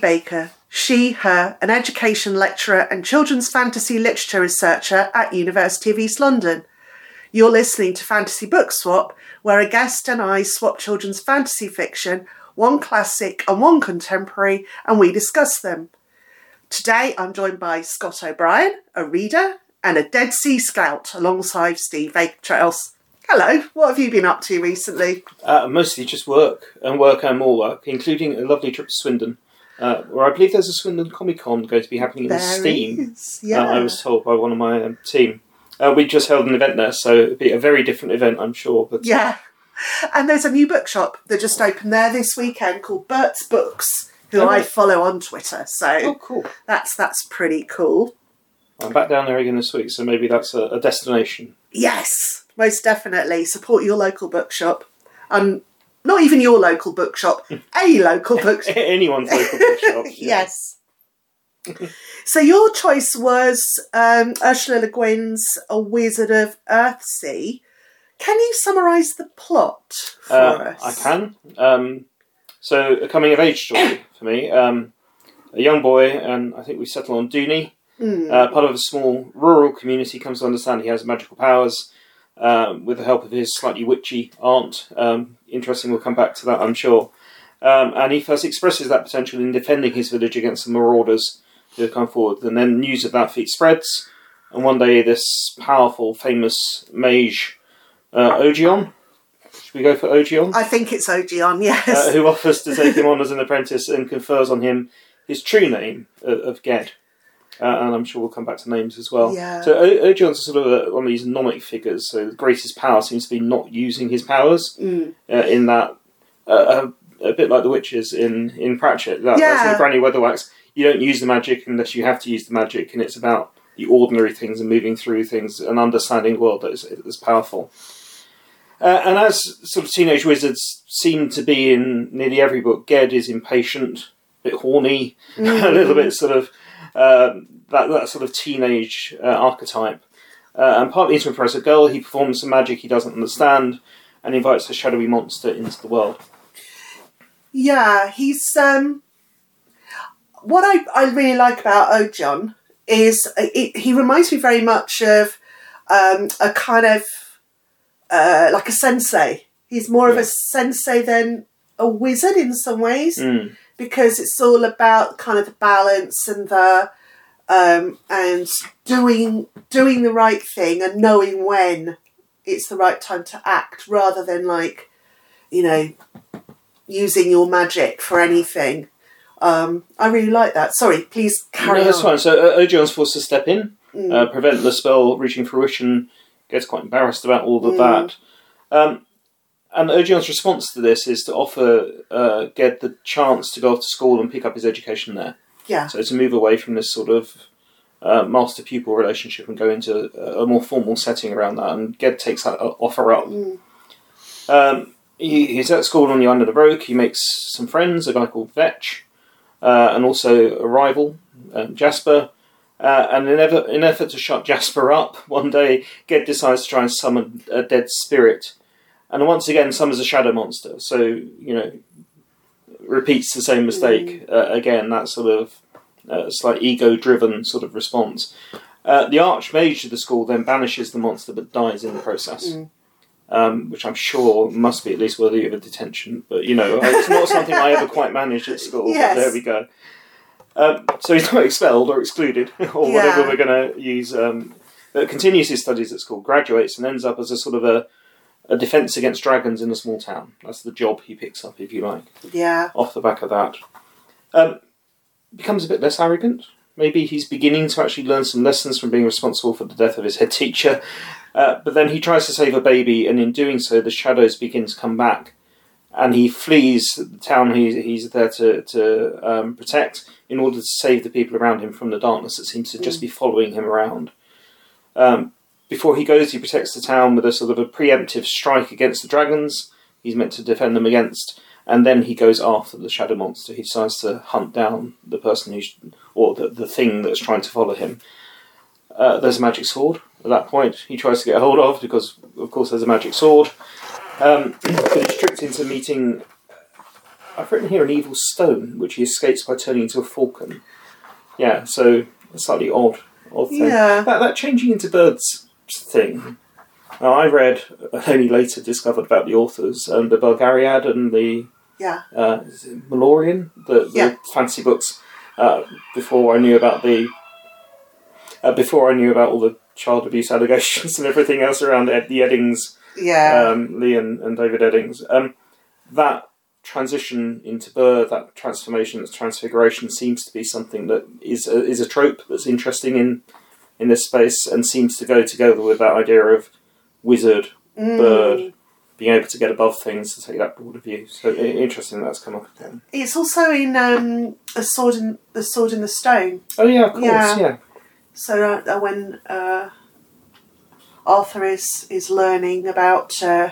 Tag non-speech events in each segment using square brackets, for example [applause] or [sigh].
Baker, she, her, an education lecturer and children's fantasy literature researcher at University of East London. You're listening to Fantasy Book Swap, where a guest and I swap children's fantasy fiction, one classic and one contemporary, and we discuss them. Today I'm joined by Scott O'Brien, a reader and a Dead Sea Scout, alongside Steve Akertrails. Hello, what have you been up to recently? Uh, mostly just work and work and more work, including a lovely trip to Swindon, uh, where I believe there's a Swindon Comic Con going to be happening in There Steam. is, yeah. Uh, I was told by one of my um, team. Uh, we just held an event there, so it'll be a very different event, I'm sure. But Yeah. And there's a new bookshop that just opened there this weekend called Bert's Books, who Oh, I follow on Twitter. So oh, cool. that's that's pretty cool. I'm back down there again this week, so maybe that's a, a destination. Yes, most definitely. Support your local bookshop. Um not even your local bookshop, a local [laughs] bookshop. Anyone's local bookshop. [laughs] yes. so your choice was um, Ursula Le Guin's A Wizard of Earthsea. Can you summarise the plot for Uh, us? I can. Um, so, a coming of age story [coughs] for me. Um, a young boy, and I think we settle on Duny. Hmm. Uh, part of a small rural community comes to understand he has magical powers um, with the help of his slightly witchy aunt. Um, interesting, we'll come back to that, I'm sure. Um, and he first expresses that potential in defending his village against the marauders who have come forward. And then news of that feat spreads. And one day, this powerful, famous mage, uh, Ogion, should we go for Ogion? I think it's Ogion, [laughs] yes. uh, who offers to take him on as an apprentice and confers on him his true name of, of Ged. Uh, and I'm sure we'll come back to names as well. Yeah. So o- Ogion's sort of a, one of these gnomic figures. So the greatest power seems to be not using his powers. Mm. Uh, in that, uh, a, a bit like the witches in in Pratchett. That, Yeah. of Granny Weatherwax. You don't use the magic unless you have to use the magic, and it's about the ordinary things and moving through things and understanding the world that is, is powerful. Uh, and as sort of teenage wizards seem to be in nearly every book, Ged is impatient, a bit horny, [laughs] a little bit sort of that that sort of teenage uh, archetype. Uh, and partly to impress a girl, he performs some magic he doesn't understand, and invites a shadowy monster into the world. Yeah, he's um. What I, I really like about Ogion is uh, it, he reminds me very much of um, a kind of uh, like a sensei. He's more of a sensei than a wizard in some ways Mm. Because it's all about kind of the balance and the um, and doing doing the right thing and knowing when it's the right time to act rather than like you know using your magic for anything. Um, I really like that. Sorry, please carry no, that's on. fine. So uh, Ogion's forced to step in, Mm. uh, prevent the spell reaching fruition. Gets quite embarrassed about all of Mm. that. Um, and Ogion's response to this is to offer uh, Ged the chance to go off to school and pick up his education there. Yeah. So to move away from this sort of uh, master pupil relationship and go into a, a more formal setting around that. And Ged takes that uh, offer up. Mm. Um, he, he's at school on the Island of the Roke. He makes some friends, a guy called Vetch, uh, and also a rival, um, Jasper. Uh, and in, ever, in effort to shut Jasper up, [laughs] one day Ged decides to try and summon a dead spirit. And once again summons a shadow monster. So, you know, repeats the same mistake uh, again, that sort of uh, slight ego driven sort of response. Uh, the Archmage of the school then banishes the monster but dies in the process. Mm. Um, which I'm sure must be at least worthy of a detention, but you know, it's not [laughs] something I ever quite managed at school. Yes. But there we go. Um, so he's not [laughs] expelled or excluded [laughs] or whatever we're going to use. Um, but continues his studies at school, graduates, and ends up as a sort of a, a defence against dragons in a small town. That's the job he picks up, if you like Yeah. off the back of that. Um, becomes a bit less arrogant. Maybe he's beginning to actually learn some lessons from being responsible for the death of his head teacher. Uh, but then he tries to save a baby, and in doing so, the shadows begin to come back. And he flees the town he, he's there to, to um, protect in order to save the people around him from the darkness that seems to just be following him around. Um, before he goes, he protects the town with a sort of a preemptive strike against the dragons he's meant to defend them against and then he goes after the shadow monster. He decides to hunt down the person who's, or the, the thing that's trying to follow him. Uh, there's a magic sword at that point he tries to get a hold of because, of course, there's a magic sword. Um, [clears throat] but he's tricked into meeting I've written here an evil stone, which he escapes by turning into a falcon. Yeah, so a slightly odd, odd thing. Yeah. That, that changing into birds thing. Now, I read, only later discovered about the authors, um, the Belgariad and the Yeah. uh, Malloreon, the, the Yeah. fantasy books, uh, before I knew about the uh, before I knew about all the child abuse [laughs] allegations and everything else around Ed, the Eddings, Yeah. um, Lee and, and David Eddings. Um, that transition into birth, that transformation, that transfiguration, seems to be something that is a, is a trope that's interesting in in this space and seems to go together with that idea of wizard, Mm. bird, being able to get above things to take that broader view. So interesting that's come up again. It's also in um, a sword in the sword in the stone. Oh yeah, of course, Yeah. yeah. So uh, uh, when uh, Arthur is is learning about uh,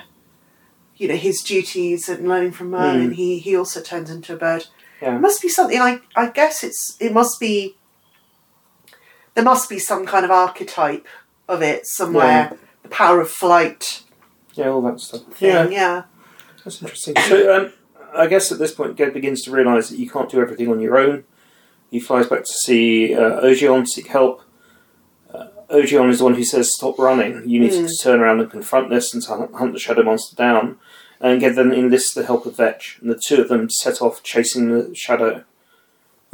you know his duties and learning from Merlin, he he also turns into a bird. Yeah. It must be something. I I guess it's it must be. There must be some kind of archetype of it somewhere. The power of flight. Yeah, all that stuff. Thing. Yeah, Yeah. that's interesting. So um, I guess at this point, Ged begins to realise that you can't do everything on your own. He flies back to see uh, Ogion, seek help. Uh, Ogion is the one who says, "Stop running. You need to turn around and confront this and hunt- hunt the shadow monster down." And Ged then enlists the help of Vetch, and the two of them set off chasing the shadow.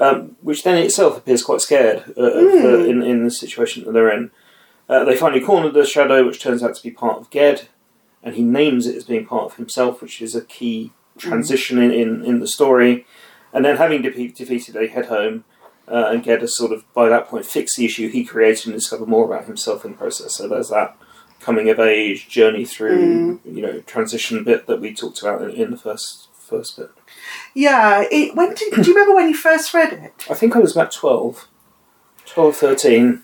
Um, which then itself appears quite scared uh, of, uh, in in the situation that they're in. Uh, they finally corner the shadow, which turns out to be part of Ged, and he names it as being part of himself, which is a key transition in, in, in the story. And then, having defeat, defeated, they head home, uh, and Ged has sort of, by that point, fixed the issue he created and discovered more about himself in the process. So there's that coming of age journey through, you know, transition bit that we talked about in, in the first first bit. Yeah. It, when did, do you remember when you first read it? I think I was about 12, 12 13.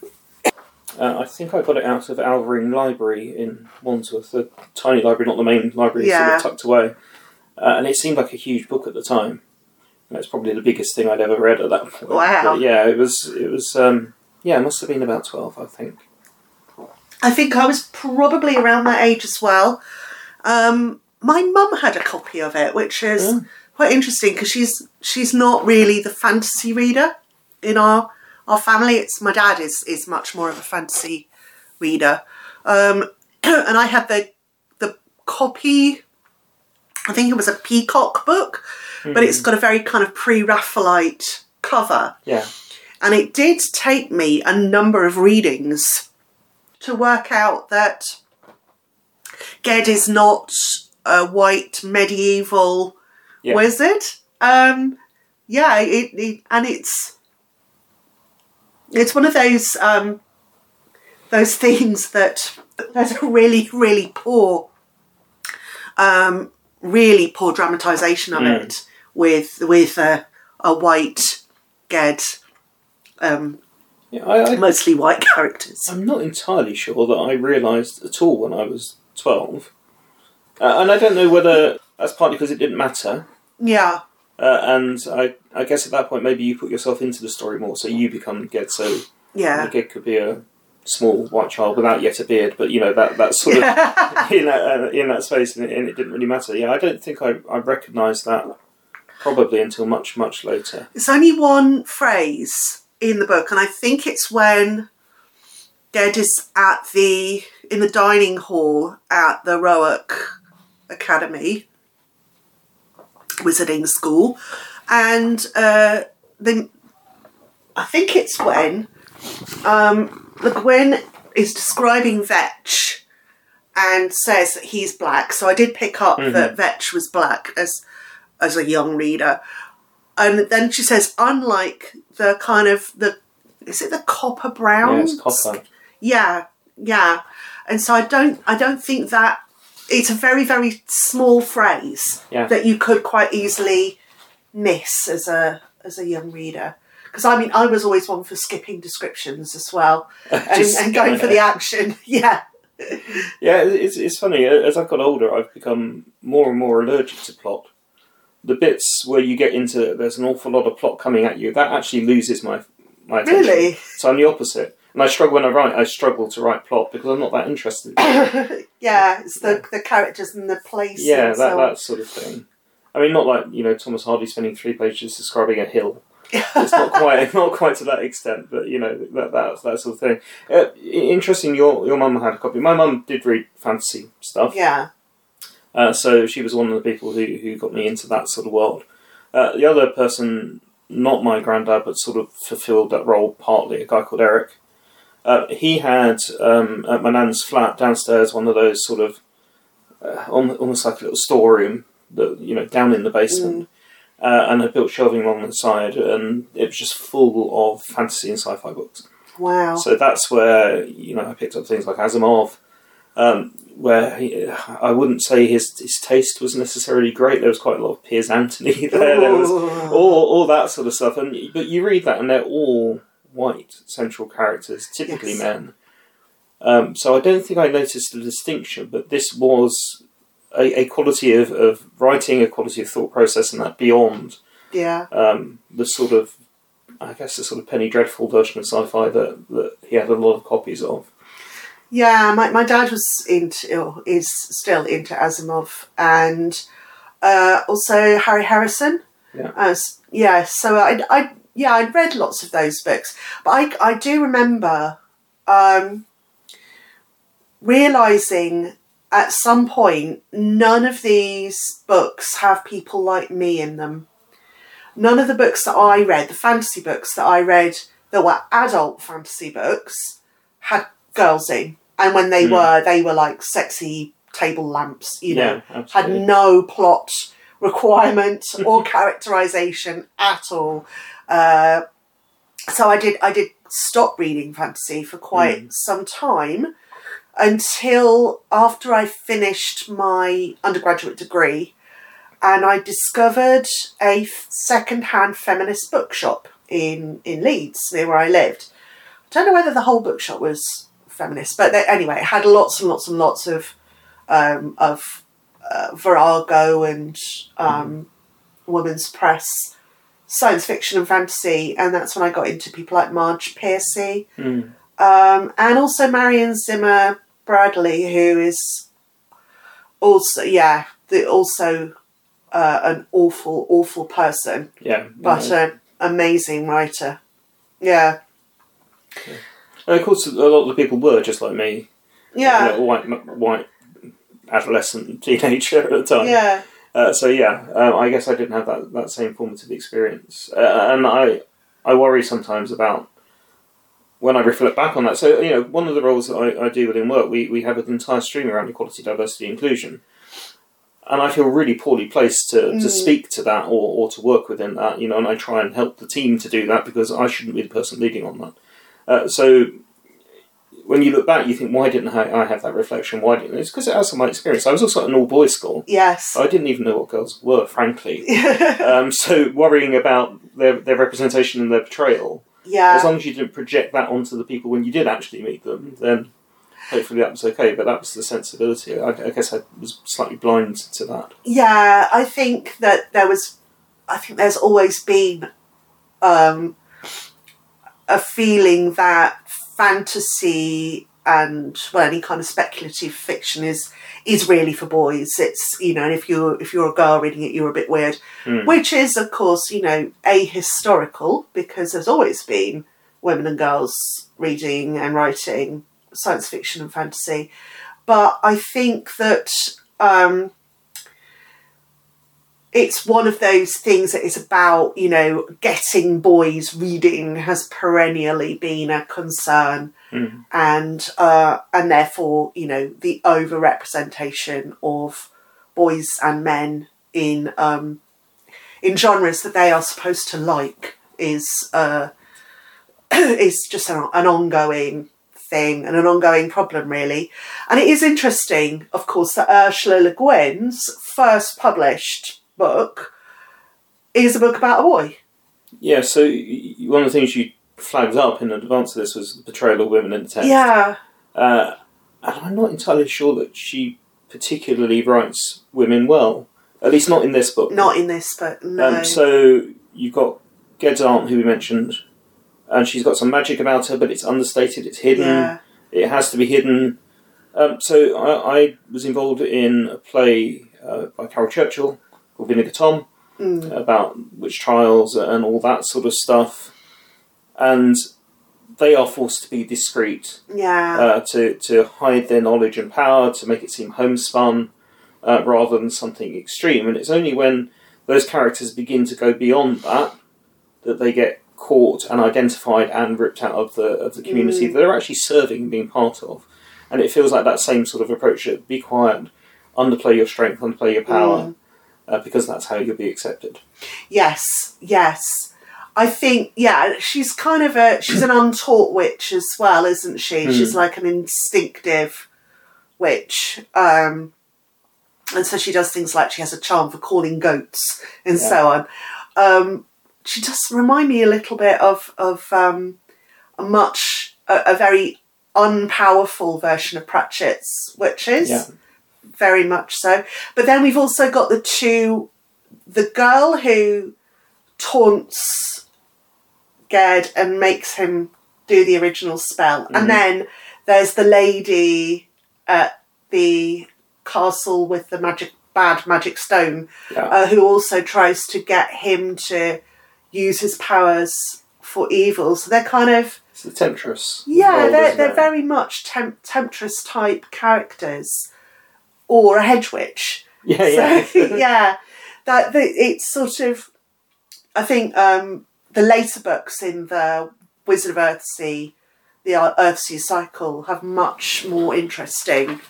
Uh, I think I got it out of Alvering Library in Wandsworth, a tiny library, not the main library, Yeah. sort of tucked away. Uh, and it seemed like a huge book at the time. That's probably the biggest thing I'd ever read at that point. Wow. But yeah, it was. It was. Um, yeah, it must have been about twelve, I think. I think I was probably around that age as well. Um, my mum had a copy of it, which is Oh. Quite interesting because she's she's not really the fantasy reader in our our family. It's my dad is is much more of a fantasy reader, um, [clears throat] and I had the the copy. I think it was a Peacock book, but it's got a very kind of pre-Raphaelite cover. Yeah. And it did take me a number of readings to work out that Ged is not a white medieval Yeah. wizard. Um, yeah, it, it and it's it's one of those um, those things that there's a really really poor um, really poor dramatization of Mm. it with with a, a white Ged um, Yeah. I, I, mostly white [laughs] characters. I'm not entirely sure that I realised at all when I was twelve, uh, and I don't know whether that's partly because it didn't matter. Yeah, Uh, and I, I guess at that point maybe you put yourself into the story more, so you become Ged. So yeah. Ged could be a small white child without yet a beard, but you know that that sort of [laughs] [laughs] in that uh, in that space, and it, and it didn't really matter. Yeah, I don't think I I recognised that probably until much much later. There's only one phrase in the book, and I think it's when Ged is at the in the dining hall at the Roanoke Academy wizarding school, and uh, then I think it's when um, the Gwen is describing Vetch and says that he's black. So I did pick up that Vetch was black as as a young reader. And then she says, unlike the kind of the is it the copper brown? Yeah, copper. Yeah, yeah. And so I don't I don't think that it's a very, very small phrase Yeah. that you could quite easily miss as a as a young reader. Because I mean I was always one for skipping descriptions as well. [laughs] And, and going for the action. [laughs] Yeah. Yeah, it's it's funny. As I've got older, I've become more and more allergic to plot. The bits where you get into there's an awful lot of plot coming at you that actually loses my my attention. Really? So I'm the opposite, and I struggle when I write. I struggle to write plot because I'm not that interested. [coughs] yeah, it's the the characters and the places. yeah, that so- that sort of thing. I mean, not like you know Thomas Hardy spending three pages describing a hill. It's not [laughs] quite not quite to that extent, but you know that that, that sort of thing. Uh, interesting. Your your mum had a copy. My mum did read fantasy stuff. yeah. Uh, so she was one of the people who, who got me into that sort of world. Uh, the other person, not my granddad, but sort of fulfilled that role partly, a guy called Eric. Uh, he had um, at my nan's flat downstairs one of those sort of uh, almost like a little storeroom that you know down in the basement, uh, and had built shelving along the side, and it was just full of fantasy and sci-fi books. Wow. So that's where you know I picked up things like Asimov, um, where he, I wouldn't say his his taste was necessarily great. There was quite a lot of Piers Anthony [laughs] there. there was all all that sort of stuff, and but you read that and they're all white central characters, typically Yes. men. Um, so I don't think I noticed the distinction, but this was a, a quality of, of writing, a quality of thought process, and that beyond yeah. um, the sort of, I guess, the sort of penny dreadful version of sci-fi that, that he had a lot of copies of. Yeah, my, my dad was into, or is still into Asimov and uh, also Harry Harrison. Yeah. As, yeah, so I, I, yeah, I'd read lots of those books, but I, I do remember um, realizing at some point none of these books have people like me in them. None of the books that I read, the fantasy books that I read that were adult fantasy books, had girls in. And when they Mm. were, they were like sexy table lamps, you know, yeah, had no plot requirement or [laughs] characterization at all. Uh, so I did I did stop reading fantasy for quite Mm. some time until after I finished my undergraduate degree and I discovered a second-hand feminist bookshop in in Leeds near where I lived. I don't know whether the whole bookshop was feminist, but they, anyway, it had lots and lots and lots of um, of uh, Virago and um, women's press, science fiction and fantasy, and that's when I got into people like Marge Piercy, Mm. um, and also Marion Zimmer Bradley, who is also yeah, the, also uh, an awful awful person, Yeah, but yeah. an amazing writer. Yeah, and of course, a lot of the people were just like me, yeah, you know, white, white adolescent [laughs] teenager at the time. yeah. Uh, so yeah, um, I guess I didn't have that, that same formative experience, uh, and I I worry sometimes about when I reflect back on that. So you know, one of the roles that I, I do within work, we we have an entire stream around equality, diversity, inclusion, and I feel really poorly placed to, Mm. to speak to that or, or to work within that. You know, and I try and help the team to do that because I shouldn't be the person leading on that. Uh, so. When you look back, you think, "Why didn't I I have that reflection? Why didn't?" It's because it has my experience. I was also at an all-boys school, Yes. I didn't even know what girls were, frankly. [laughs] um, so worrying about their, their representation and their portrayal, Yeah, as long as you didn't project that onto the people when you did actually meet them, then hopefully that was okay. But that was the sensibility. I, I guess I was slightly blind to that. Yeah, I think that there was, I think there's always been um, a feeling that fantasy and well any kind of speculative fiction is is really for boys. It's you know, and if you're if you're a girl reading it, you're a bit weird, Hmm. which is of course you know ahistorical because there's always been women and girls reading and writing science fiction and fantasy, but I think that. Um, it's one of those things that is about you know getting boys reading has perennially been a concern Mm. and uh, and therefore you know the over representation of boys and men in um, in genres that they are supposed to like is uh, [clears throat] is just an, an ongoing thing and an ongoing problem really and it is interesting of course that Ursula Le Guin's first published book is a book about a boy Yeah. So one of the things you flagged up in advance of this was the portrayal of women in the text. yeah Uh, and I'm not entirely sure that she particularly writes women well. At least not in this book. not in this but no Um, so you've got Ged's aunt, who we mentioned, and she's got some magic about her, but it's understated, it's hidden, yeah it has to be hidden. Um, so I, I was involved in a play uh, by Caryl Churchill called Vinegar Tom about witch trials and all that sort of stuff, and they are forced to be discreet Yeah. uh, to to hide their knowledge and power to make it seem homespun uh, rather than something extreme. And it's only when those characters begin to go beyond that that they get caught and identified and ripped out of the of the community that they're actually serving and being part of. And it feels like that same sort of approach: that be quiet, underplay your strength, underplay your power, uh, because that's how you'll be accepted. Yes, yes. I think yeah, she's kind of a she's an untaught witch as well, isn't she? She's like an instinctive witch. Um and so she does things like she has a charm for calling goats and so on. Um she does remind me a little bit of of um a much a, a very unpowerful version of Pratchett's witches Yeah. Very much so. But then we've also got the two the girl who taunts Ged and makes him do the original spell. And then there's the lady at the castle with the magic bad magic stone Yeah. uh, who also tries to get him to use his powers for evil. So they're kind of It's the temptress. yeah, role, they're they're it? very much temp- temptress type characters, or a hedge witch. yeah yeah. So [laughs] yeah, that the, it's sort of. I think um, the later books in the Wizard of Earthsea, the Ear- Earthsea cycle, have much more interesting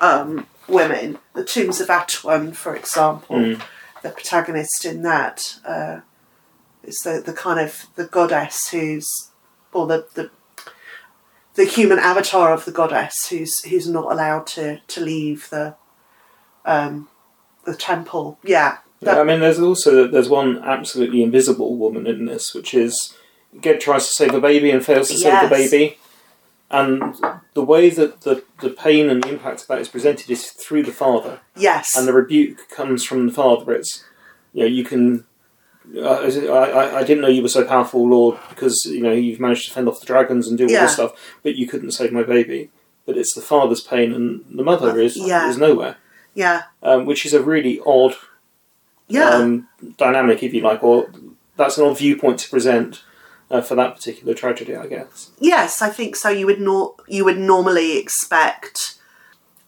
um, women. The Tombs of Atuan, for example, Mm. the protagonist in that uh, is the the kind of the goddess who's or the the the human avatar of the goddess who's who's not allowed to to leave the um the temple. Yeah. Yeah, I mean, there's also there's one absolutely invisible woman in this, which is Ged tries to save a baby and fails to save the baby, and the way that the, the pain and the impact of that is presented is through the father, yes. and the rebuke comes from the father. It's you know you can. Uh, it- I, I, didn't know you were so powerful, Lord, because you know you've managed to fend off the dragons and do all Yeah. this stuff, but you couldn't save my baby. But it's the father's pain, and the mother is Yeah. is nowhere, yeah. um, which is a really odd Yeah. um, dynamic, if you like, or that's an odd viewpoint to present uh, for that particular tragedy, I guess. yes, I think so. You would nor- you would normally expect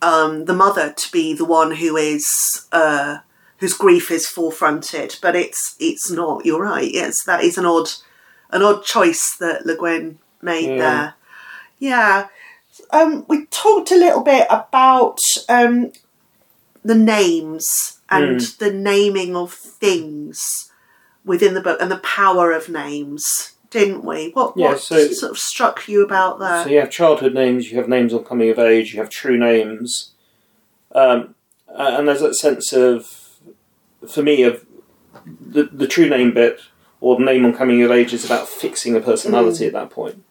um, the mother to be the one who is uh, whose grief is forefronted, but it's it's not. You're right. Yes, that is an odd an odd choice that Le Guin made Yeah. there. Yeah. Um, we talked a little bit about um, the names and the naming of things within the book and the power of names, didn't we? What, Yeah, what so- sort of struck you about that? So you have childhood names, you have names on coming of age, you have true names, um, and there's that sense of, for me, of the the true name bit or the name on coming of age is about fixing a personality at that point.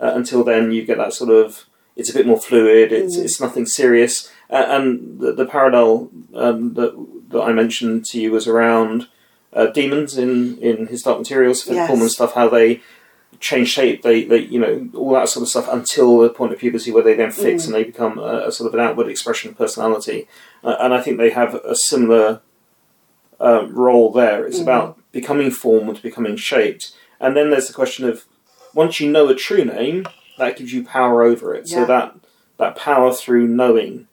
Uh, until then, you get that sort of it's a bit more fluid. It's it's nothing serious. Uh, and the, the parallel um, that that I mentioned to you was around uh, daemons in in his Dark Materials, Philip Yes. Pullman stuff. How they change shape, they they you know all that sort of stuff until the point of puberty where they then fix and they become a, a sort of an outward expression of personality. Uh, and I think they have a similar um, role there. It's about becoming formed, becoming shaped, and then there's the question of once you know a true name, that gives you power over it. Yeah. So that that power through knowing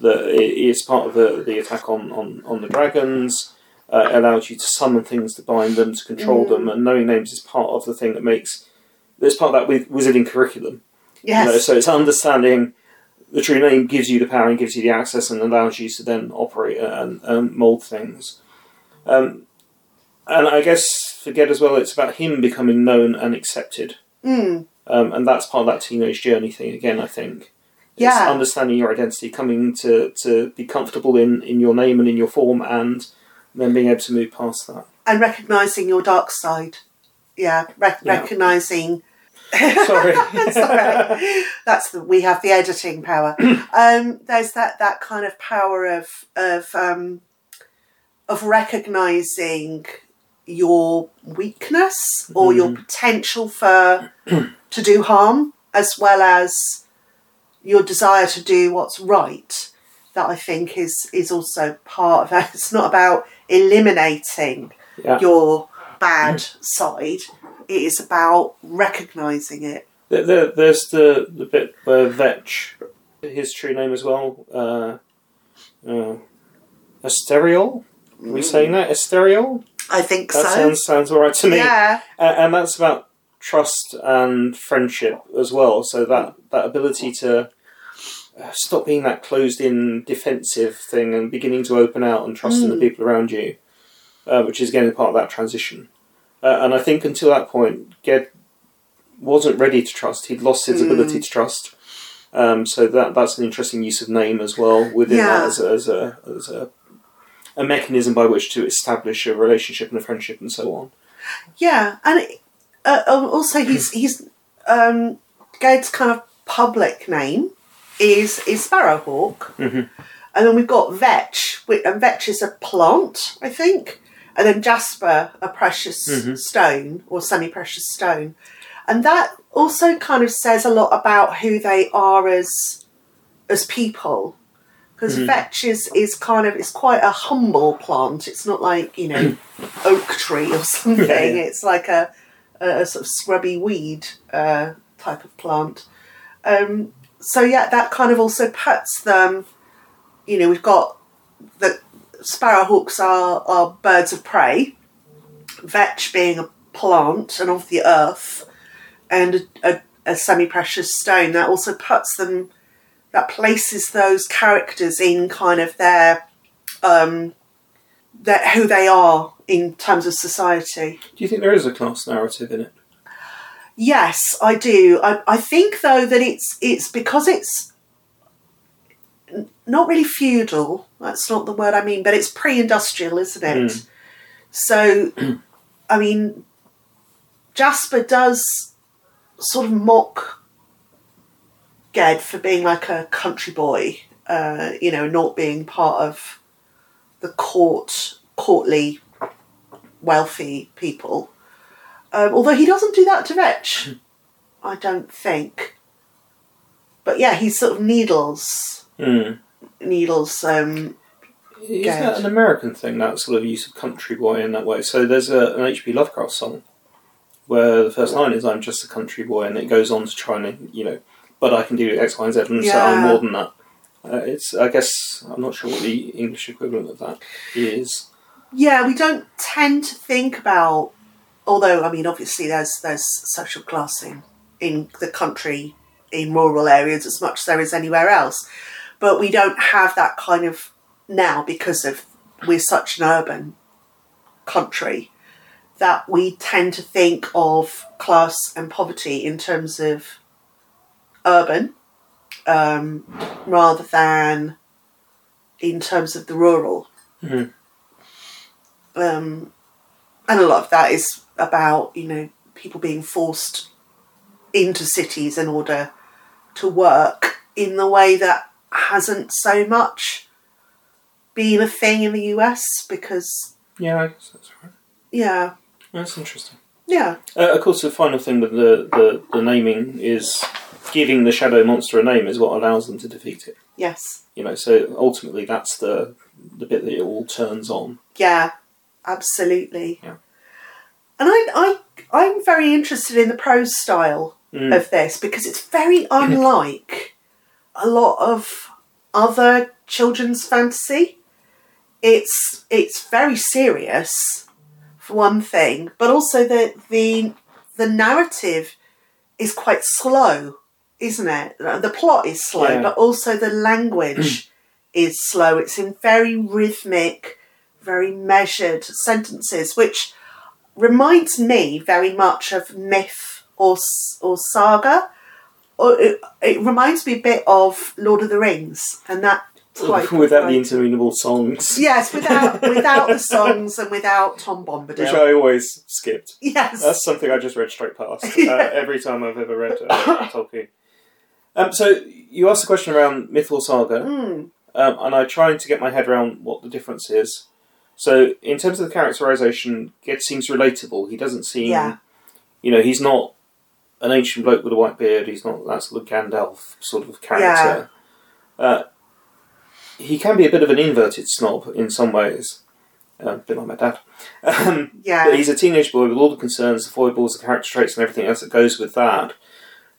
that it is part of the, the attack on, on, on the dragons. Uh, allows you to summon things to bind them, to control them, and knowing names is part of the thing that makes. There's part of that with wizarding curriculum. You know, so it's understanding the true name gives you the power and gives you the access and allows you to then operate and, and mold things. Um, and I guess for Ged as well, it's about him becoming known and accepted. Mm. Um, and that's part of that teenage journey thing again, I think. It's Yeah. understanding your identity, coming to, to be comfortable in, in your name and in your form, and then being able to move past that. And recognising your dark side. Yeah, rec- Yeah. recognising Sorry. [laughs] Sorry. That's the we have the editing power. [clears throat] Um, there's that that kind of power of of um, of recognizing your weakness or your potential for [clears throat] to do harm, as well as your desire to do what's right. that I think is is also part of it. [laughs] It's not about eliminating Yeah. your bad side. It is about recognizing it. There, there, there's the, the bit where Vetch, his true name as well, uh, uh, Asteriol? Are we saying that? Asteriol? I think That so. sounds sounds alright to me. Yeah, Uh, and that's about trust and friendship as well. So that, that ability to uh, stop being that closed in defensive thing and beginning to open out and trust in the Mm. people around you, uh, which is again part of that transition. Uh, and I think until that point, Ged wasn't ready to trust. He'd lost his Mm. ability to trust. Um, so that that's an interesting use of name as well within Yeah. that as a, as a as a a mechanism by which to establish a relationship and a friendship and so on. yeah, and it, uh, um, also he's he's um, Ged's kind of public name is is Sparrowhawk, Mhm. and then we've got Vetch, which, and Vetch is a plant, I think, and then Jasper, a precious Mhm. stone or semi-precious stone, and that also kind of says a lot about who they are as as people. Because Mhm. vetch is, is kind of it's quite a humble plant. It's not like you know [clears throat] oak tree or something. Yeah, yeah. It's like a, a, a sort of scrubby weed uh, type of plant. Um, so yeah, that kind of also puts them. You know, we've got the sparrowhawks are are birds of prey. Vetch being a plant and of the earth, and a, a, a semi-precious stone that also puts them that places those characters in kind of their um their, who they are in terms of society. Do you think there is a class narrative in it? Yes, I do. I, I think though that it's it's because it's not really feudal. That's not the word I mean, but it's pre-industrial, isn't it? Mm. So, I mean, Jasper does sort of mock Ged for being like a country boy, uh, you know, not being part of the court, courtly, wealthy people. Um, although he doesn't do that to Vetch, I don't think. But yeah, he sort of needles, Mm. needles. Um, Is Gad. that an American thing, that sort of use of country boy in that way? So there's a, an H.P. Lovecraft song where the first line is "I'm just a country boy," and it goes on to try and you know, but I can do X, Y, and Z, and so I'm Yeah. more than that. Uh, it's I guess I'm not sure what the English equivalent of that is. yeah, we don't tend to think about. Although I mean, obviously, there's there's social classing in the country, in rural areas as much as there is anywhere else, but we don't have that kind of now because of we're such an urban country that we tend to think of class and poverty in terms of urban um, rather than in terms of the rural. Mhm. Um, and a lot of that is about, you know, people being forced into cities in order to work in the way that hasn't so much been a thing in the US because, Yeah, I guess that's right. yeah, That's interesting. yeah, Uh, of course, the final thing with the, the, the naming is giving the shadow monster a name is what allows them to defeat it. yes, You know, so ultimately that's the the bit that it all turns on. yeah, absolutely. Yeah. And I, I, I'm very interested in the prose style Mm. of this because it's very [laughs] unlike a lot of other children's fantasy. It's it's very serious for one thing, but also the the the narrative is quite slow, isn't it? The plot is slow, Yeah. but also the language [clears throat] is slow. It's in very rhythmic, very measured sentences, which reminds me very much of myth or or saga. Or it, it reminds me a bit of Lord of the Rings and that type. [laughs] Without of, the interminable songs, yes, without [laughs] without the songs and without Tom Bombadil. which I always skipped. yes, That's something I just read straight past [laughs] uh, Yeah. every time I've ever read uh, Tolkien. Um, so you asked a question around myth or saga, Mm, um, and I tried to get my head around what the difference is. So in terms of the characterization, Ged seems relatable. He doesn't seem, Yeah. you know, he's not an ancient bloke with a white beard. He's not that sort of Gandalf sort of character. Uh, he can be a bit of an inverted snob in some ways, uh, a bit like my dad. [laughs] Um, Yeah. but he's a teenage boy with all the concerns, the foibles, the character traits, and everything else that goes with that.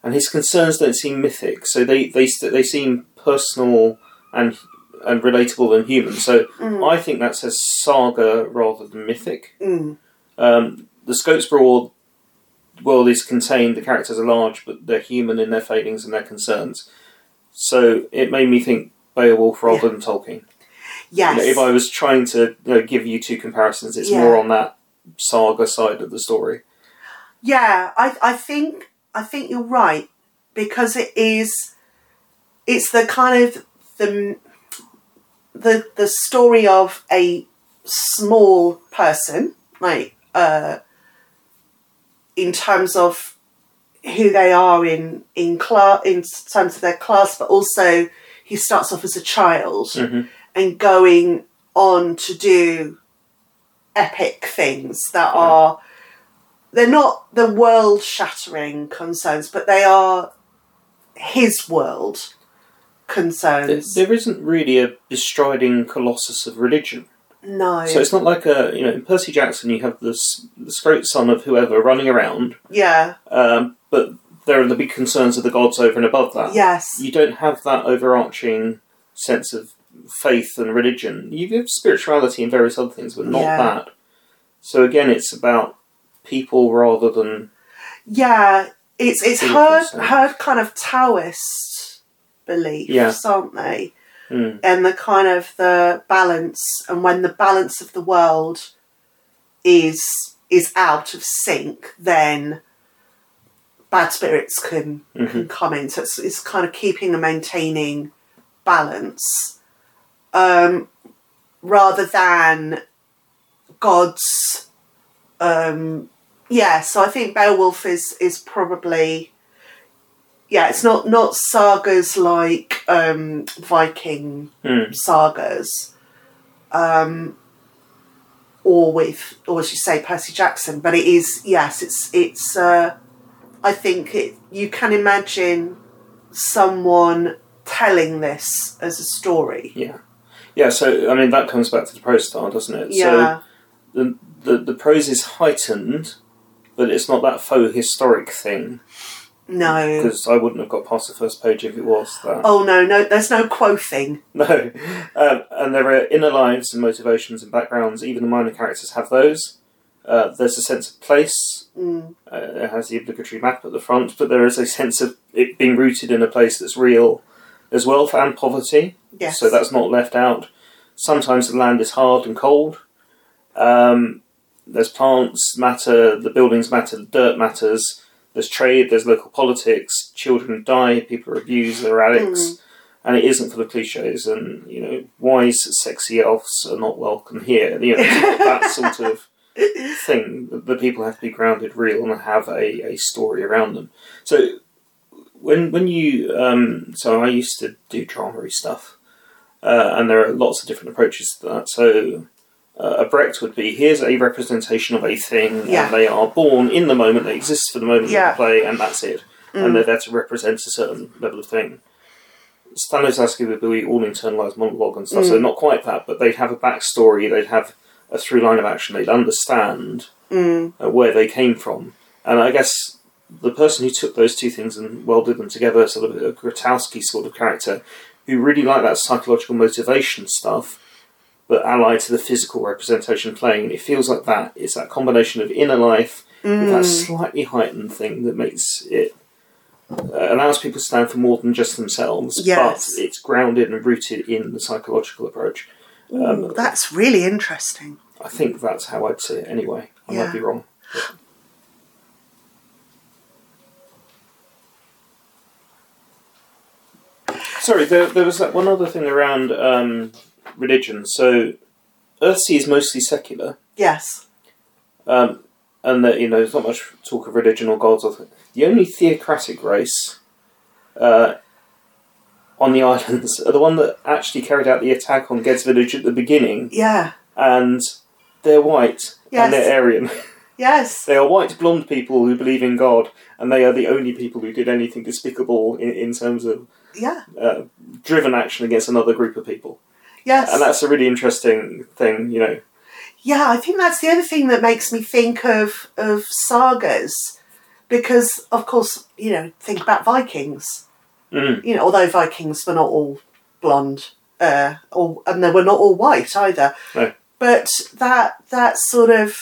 And his concerns don't seem mythic, so they they they seem personal and and relatable and human. So Mm. I think that says saga rather than mythic. Mm. Um, the Scotesboro world is contained, the characters are large, but they're human in their failings and their concerns. So it made me think Beowulf rather than Tolkien. Yes. You know, if I was trying to you know, give you two comparisons, it's Yeah. more on that saga side of the story. Yeah, I I think I think you're right because it is it's the kind of the the the story of a small person like uh in terms of who they are in in class in terms of their class but also he starts off as a child Mhm. and going on to do epic things that Yeah. are they're not the world shattering concerns, but they are his world There, concerns. there isn't really a bestriding colossus of religion. no. So it's not like a, you know, in Percy Jackson you have this, the scrote son of whoever running around, yeah. um, but there are the big concerns of the gods over and above that. Yes. you don't have that overarching sense of faith and religion. You have spirituality and various other things, but not Yeah. that. So again, it's about people rather than Yeah. It's it's her her kind of Taoist beliefs, Yeah. aren't they? Hmm. And the kind of the balance and when the balance of the world is is out of sync, then bad spirits can Mhm. can come in. So it's, it's kind of keeping and maintaining balance, um, rather than God's. Um, yeah, so I think Beowulf is is probably. Yeah, it's not not sagas like um, Viking Hmm. sagas, um, or with, or as you say, Percy Jackson. But it is, yes, it's it's. Uh, I think it. You can imagine someone telling this as a story. yeah, yeah. So I mean, that comes back to the prose style, doesn't it? Yeah, So the, the the prose is heightened, but it's not that faux historic thing no. because I wouldn't have got past the first page if it was that. Oh no, no. There's no quoting. No, um, and there are inner lives and motivations and backgrounds. Even the minor characters have those. Uh, there's a sense of place. Mm, Uh, it has the obligatory map at the front, but there is a sense of it being rooted in a place that's real. There's wealth and poverty, yes. so that's not left out. Sometimes the land is hard and cold. Um, there's plants matter, the buildings matter, the dirt matters. There's trade, there's local politics. Children die, people are abused, there are addicts, and it isn't for the cliches. And you know, wise, sexy elves are not welcome here. You know, it's [laughs] that sort of thing. The- The people have to be grounded, real, and have a, a story around them. So when when you um, so I used to do drama stuff, uh, and there are lots of different approaches to that. So uh, a Brecht would be here's a representation of a thing, Yeah. and they are born in the moment, they exist for the moment Yeah. of the play, and that's it. Mm. And they're there to represent a certain level of thing. Stanislavski would be all internalised monologue and stuff, so Mm. not quite that, but they'd have a backstory, they'd have a through line of action, they'd understand Mm, uh, where they came from. And I guess the person who took those two things and welded them together, sort of a Grotowski sort of character, who really liked that psychological motivation stuff, but allied to the physical representation playing, it feels like that. It's that combination of inner life with that mm, slightly heightened thing that makes it. Uh, allows people to stand for more than just themselves, Yes. but it's grounded and rooted in the psychological approach. Um, Ooh, that's really interesting. I think that's how I'd see it anyway. I Yeah. might be wrong. Sorry, there, there was that one other thing around um, religion. So, Earthsea is mostly secular, Yes. um, and that you know there's not much talk of religion or gods. Or th- the only theocratic race uh, on the [laughs] islands are the one that actually carried out the attack on Ged's village at the beginning, Yeah. and they're white and Yes. they're Aryan. [laughs] Yes. They are white blonde people who believe in God, and they are the only people who did anything despicable in, in terms of Yeah. uh, driven action against another group of people. Yes. and that's a really interesting thing. You know, Yeah, I think that's the other thing that makes me think of of sagas, because of course you know think about Vikings. Mm. You know, although Vikings were not all blonde, uh, or and they were not all white either. No. But that that sort of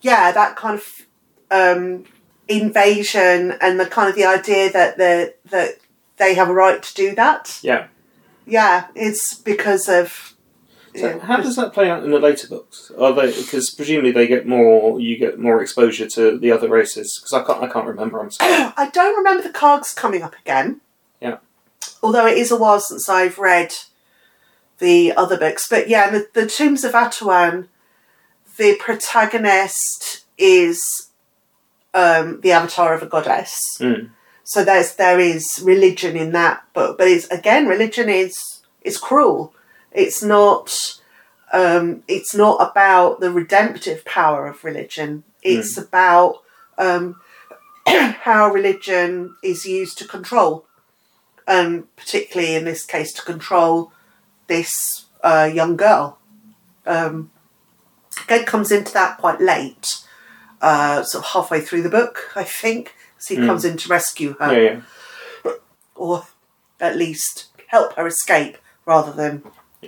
yeah, that kind of um, invasion and the kind of the idea that the that they have a right to do that. yeah. Yeah, it's because of. So yeah, how does that play out in the later books? Are they because presumably they get more, you get more exposure to the other races? Because I can't, I can't remember. I'm sorry. [clears throat] I don't remember the Kargs coming up again. Yeah. Although it is a while since I've read the other books. But yeah, the, the Tombs of Atuan, the protagonist is um, the avatar of a goddess. Mm. So there's there is religion in that book, but it's again religion is is cruel. It's not um, it's not about the redemptive power of religion. It's about um, [clears throat] how religion is used to control, um, particularly in this case to control this uh, young girl. Um, Ged comes into that quite late, uh, sort of halfway through the book, I think. So he Mm. comes in to rescue her Yeah, yeah. or at least help her escape rather than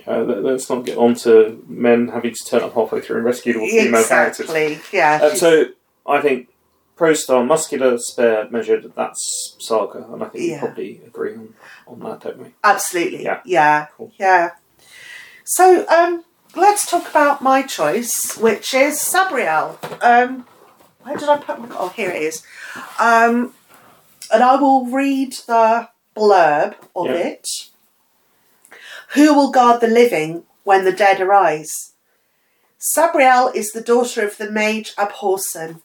Uh, let- let's not get on to men having to turn up halfway through and rescue all female characters. exactly yeah Um, so I think prose style, muscular, spare, measured. That's Saga, and I think we Yeah. probably agree on, on that, don't we? absolutely Yeah. yeah Cool. yeah so um let's talk about my choice which is Sabriel um where did I put my oh here it is um and I will read the blurb of Yeah. it who will guard the living when the dead arise Sabriel is the daughter of the mage Abhorsen.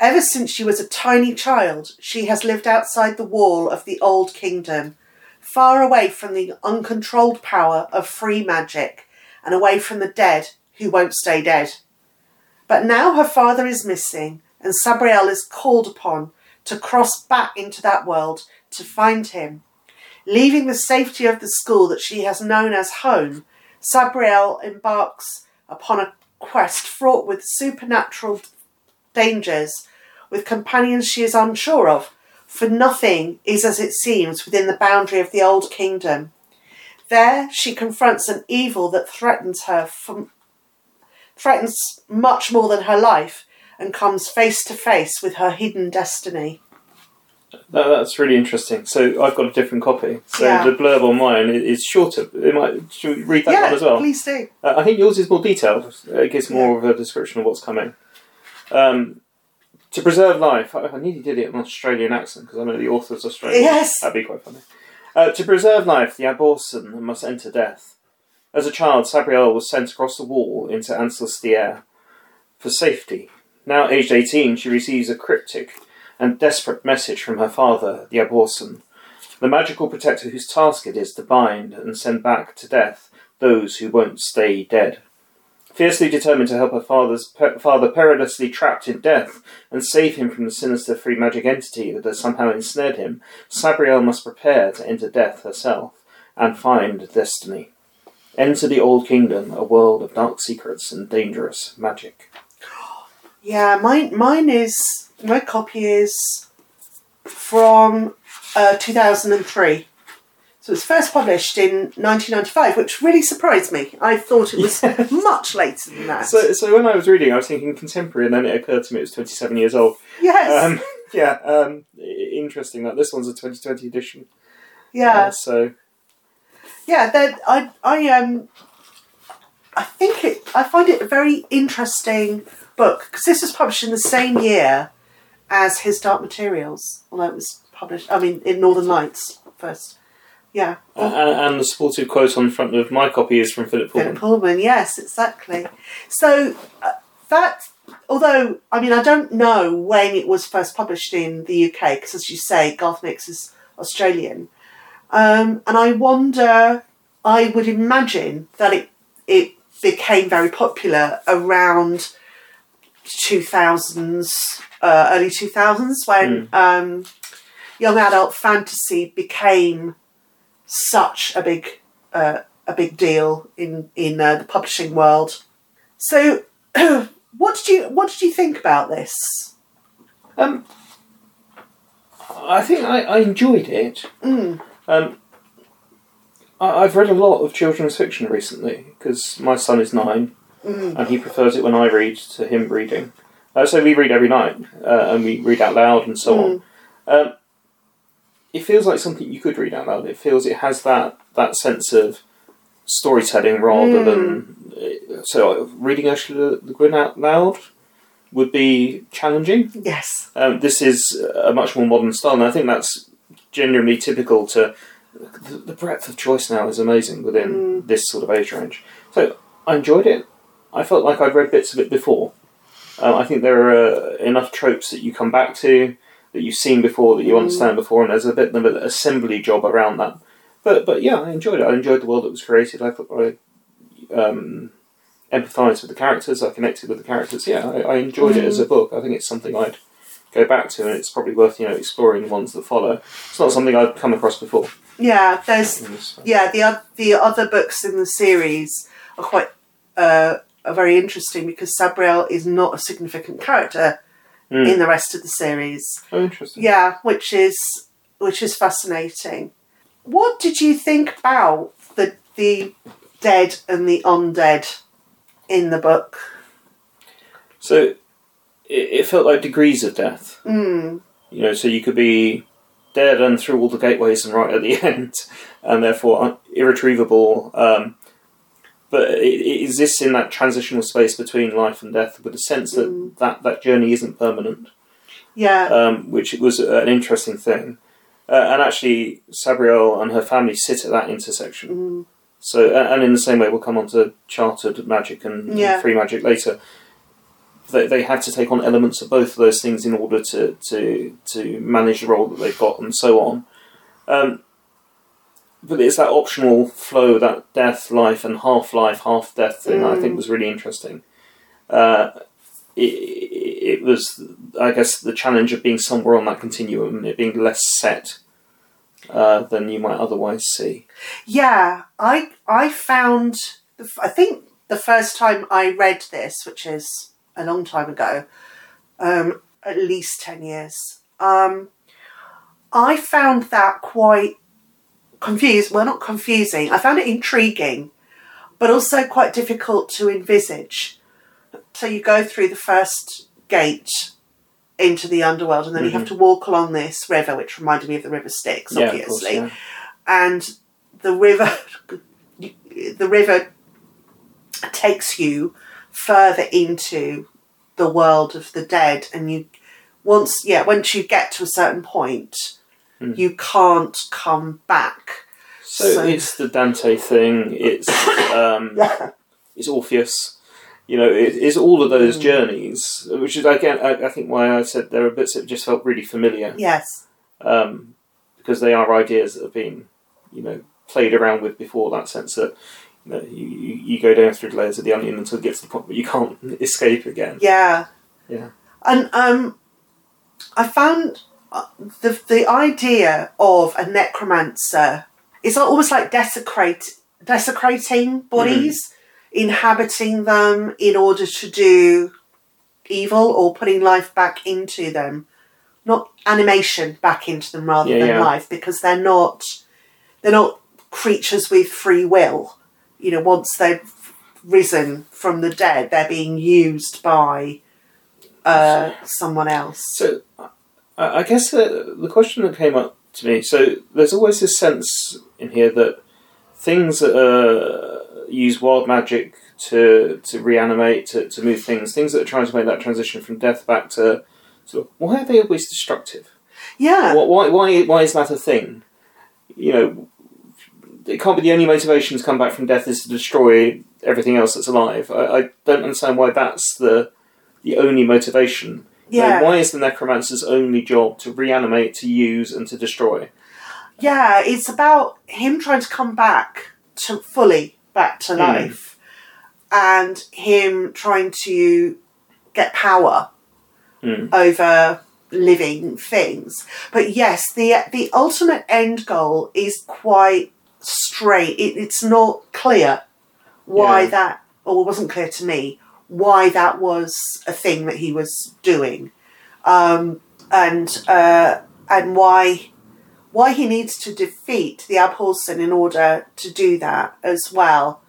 Ever since she was a tiny child, she has lived outside the wall of the old kingdom, far away from the uncontrolled power of free magic and away from the dead who won't stay dead. But now her father is missing, and Sabriel is called upon to cross back into that world to find him. Leaving the safety of the school that she has known as home, Sabriel embarks upon a quest fraught with supernatural dangers, with companions she is unsure of, for nothing is as it seems within the boundary of the old kingdom. There she confronts an evil that threatens her from threatens much more than her life and comes face to face with her hidden destiny. That, that's really interesting. So I've got a different copy. So Yeah. the blurb on mine is shorter. It might, should we read that yeah, one as well? please do. Uh, I think yours is more detailed. Uh, It gives more of a description of what's coming. Um, to preserve life, I, I nearly did it in an Australian accent because I know the author's Australian. Yes. That'd be quite funny. Uh, to preserve life, the Abhorsen must enter death. As a child, Sabriel was sent across the wall into Ancelstiere for safety. Now aged 18, she receives a cryptic and desperate message from her father, the Abhorsen, the magical protector whose task it is to bind and send back to death those who won't stay dead. Fiercely determined to help her father's pe- father perilously trapped in death and save him from the sinister free magic entity that has somehow ensnared him, Sabriel must prepare to enter death herself and find destiny. Enter the old kingdom, a world of dark secrets and dangerous magic. Yeah, mine mine is my copy is from uh, 2003. So it was first published in 1995, which really surprised me. I thought it was [laughs] much later than that. So, so when I was reading, I was thinking contemporary, and then it occurred to me it was 27 years old. yes, Um, [laughs] yeah, um, interesting that this one's a 2020 edition. yeah, Uh, so, yeah. I I um I think it I find it a very interesting book because this was published in the same year as his Dark Materials, although it was published. I mean, in Northern Lights first. Yeah. a- a- and the supportive quote on the front of my copy is from Philip Pullman. Philip Pullman. Pullman, yes, exactly. So uh, that, although I mean, I don't know when it was first published in the UK, because as you say, Garth Nix is Australian, um, and I wonder. I would imagine that it it became very popular around two thousands, uh, early two thousands, when um, young adult fantasy became such a big uh, a big deal in in uh, the publishing world. So, [clears throat] what did you what did you think about this? Um, I think I, I enjoyed it. Mm. Um, I, I've read a lot of children's fiction recently because my son is nine Mm. and he prefers it when I read to him reading. Uh, so we read every night uh, and we read out loud and so on. Um, it feels like something you could read out loud. It feels it has that that sense of storytelling rather than so reading Ursula Le Guin out loud would be challenging. Yes. Um, this is a much more modern style, and I think that's genuinely typical to the, the breadth of choice now is amazing within this sort of age range. So I enjoyed it. I felt like I'd read bits of it before. Uh, I think there are uh, enough tropes that you come back to that you've seen before that you understand before, and there's a bit of an assembly job around that. But but yeah, I enjoyed it. I enjoyed the world that was created. I thought I um, empathised with the characters. I connected with the characters. Yeah, I, I enjoyed it as a book. I think it's something I'd go back to, and it's probably worth you know exploring the ones that follow. It's not something I've come across before. Yeah. There's yeah the the other books in the series are quite uh, are very interesting because Sabriel is not a significant character Mm. in the rest of the series. Oh, interesting. Yeah, which is which is fascinating. What did you think about the the dead and the undead in the book? So it, it felt like degrees of death. Mm. You know, so you could be dead and through all the gateways and right at the [laughs] end, and therefore irretrievable. Um, but it, it exists in that transitional space between life and death, with a sense that that, that journey isn't permanent, Yeah. um, which was an interesting thing. Uh, and actually, Sabriel and her family sit at that intersection. Mm. So, and in the same way, we'll come on to chartered magic and Yeah. free magic later. They, they had to take on elements of both of those things in order to, to, to manage the role that they've got and so on. Um, but it's that optional flow, that death, life, and half life, half death thing that I think was really interesting. Uh, it, it was, I guess, the challenge of being somewhere on that continuum, it being less set uh, than you might otherwise see. Yeah, I I found I think the first time I read this, which is a long time ago, um, at least ten years, um, I found that quite confused. Well, not confusing. I found it intriguing, but also quite difficult to envisage. So you go through the first gate into the underworld, and then you have to walk along this river, which reminded me of the River Styx, Yeah, of course, obviously yeah. and the river [laughs] the river takes you further into the world of the dead and you once yeah once you get to a certain point Hmm. you can't come back So, So- it's the Dante thing. It's [coughs] um, yeah it's Orpheus. You know, it, it's all of those journeys, which is again, I, I think why I said there are bits that just felt really familiar yes um, because they are ideas that have been, you know, played around with before. That sense that you you, go down through the layers of the onion until it gets to the point where you can't [laughs] escape again. yeah Yeah. and um i found uh, the the idea of a necromancer is almost like desecrate desecrating bodies inhabiting them in order to do evil or putting life back into them not animation back into them rather Yeah, than yeah. life because they're not they're not creatures with free will you know once they've risen from the dead they're being used by uh, someone else So, I guess the, the question that came up to me so there's always this sense in here that things that uh, use wild magic to to reanimate, to, to move things, things that are trying to make that transition from death back to sort of, why are they always destructive? yeah Why, why, why, why is that a thing? You know, it can't be the only motivation to come back from death is to destroy everything else that's alive. I, I don't understand why that's the the only motivation. Yeah why is the necromancer's only job to reanimate, to use, and to destroy? Yeah, it's about him trying to come back to fully back to life, and him trying to get power Mm. over living things. But yes, the the ultimate end goal is quite straight. It, it's not clear why Yeah. that, or it wasn't clear to me why that was a thing that he was doing, um, and uh, and why why he needs to defeat the Abhorsen in order to do that as well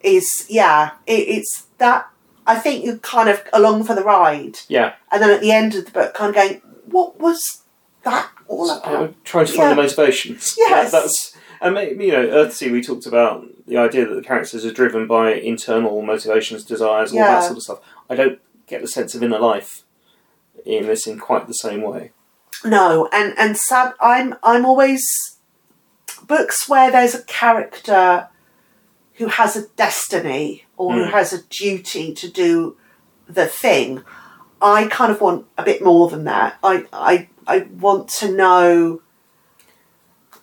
is yeah it, it's that I think you're kind of along for the ride Yeah. and then at the end of the book kind of going what was that all about trying to find Yeah. the motivations. Yes. That- that's and you know, Earthsea. We talked about the idea that the characters are driven by internal motivations, desires, all Yeah. that sort of stuff. I don't get the sense of inner life in this in quite the same way. no and and sad I'm I'm always books where there's a character who has a destiny or who Mm. has a duty to do the thing I kind of want a bit more than that I I I want to know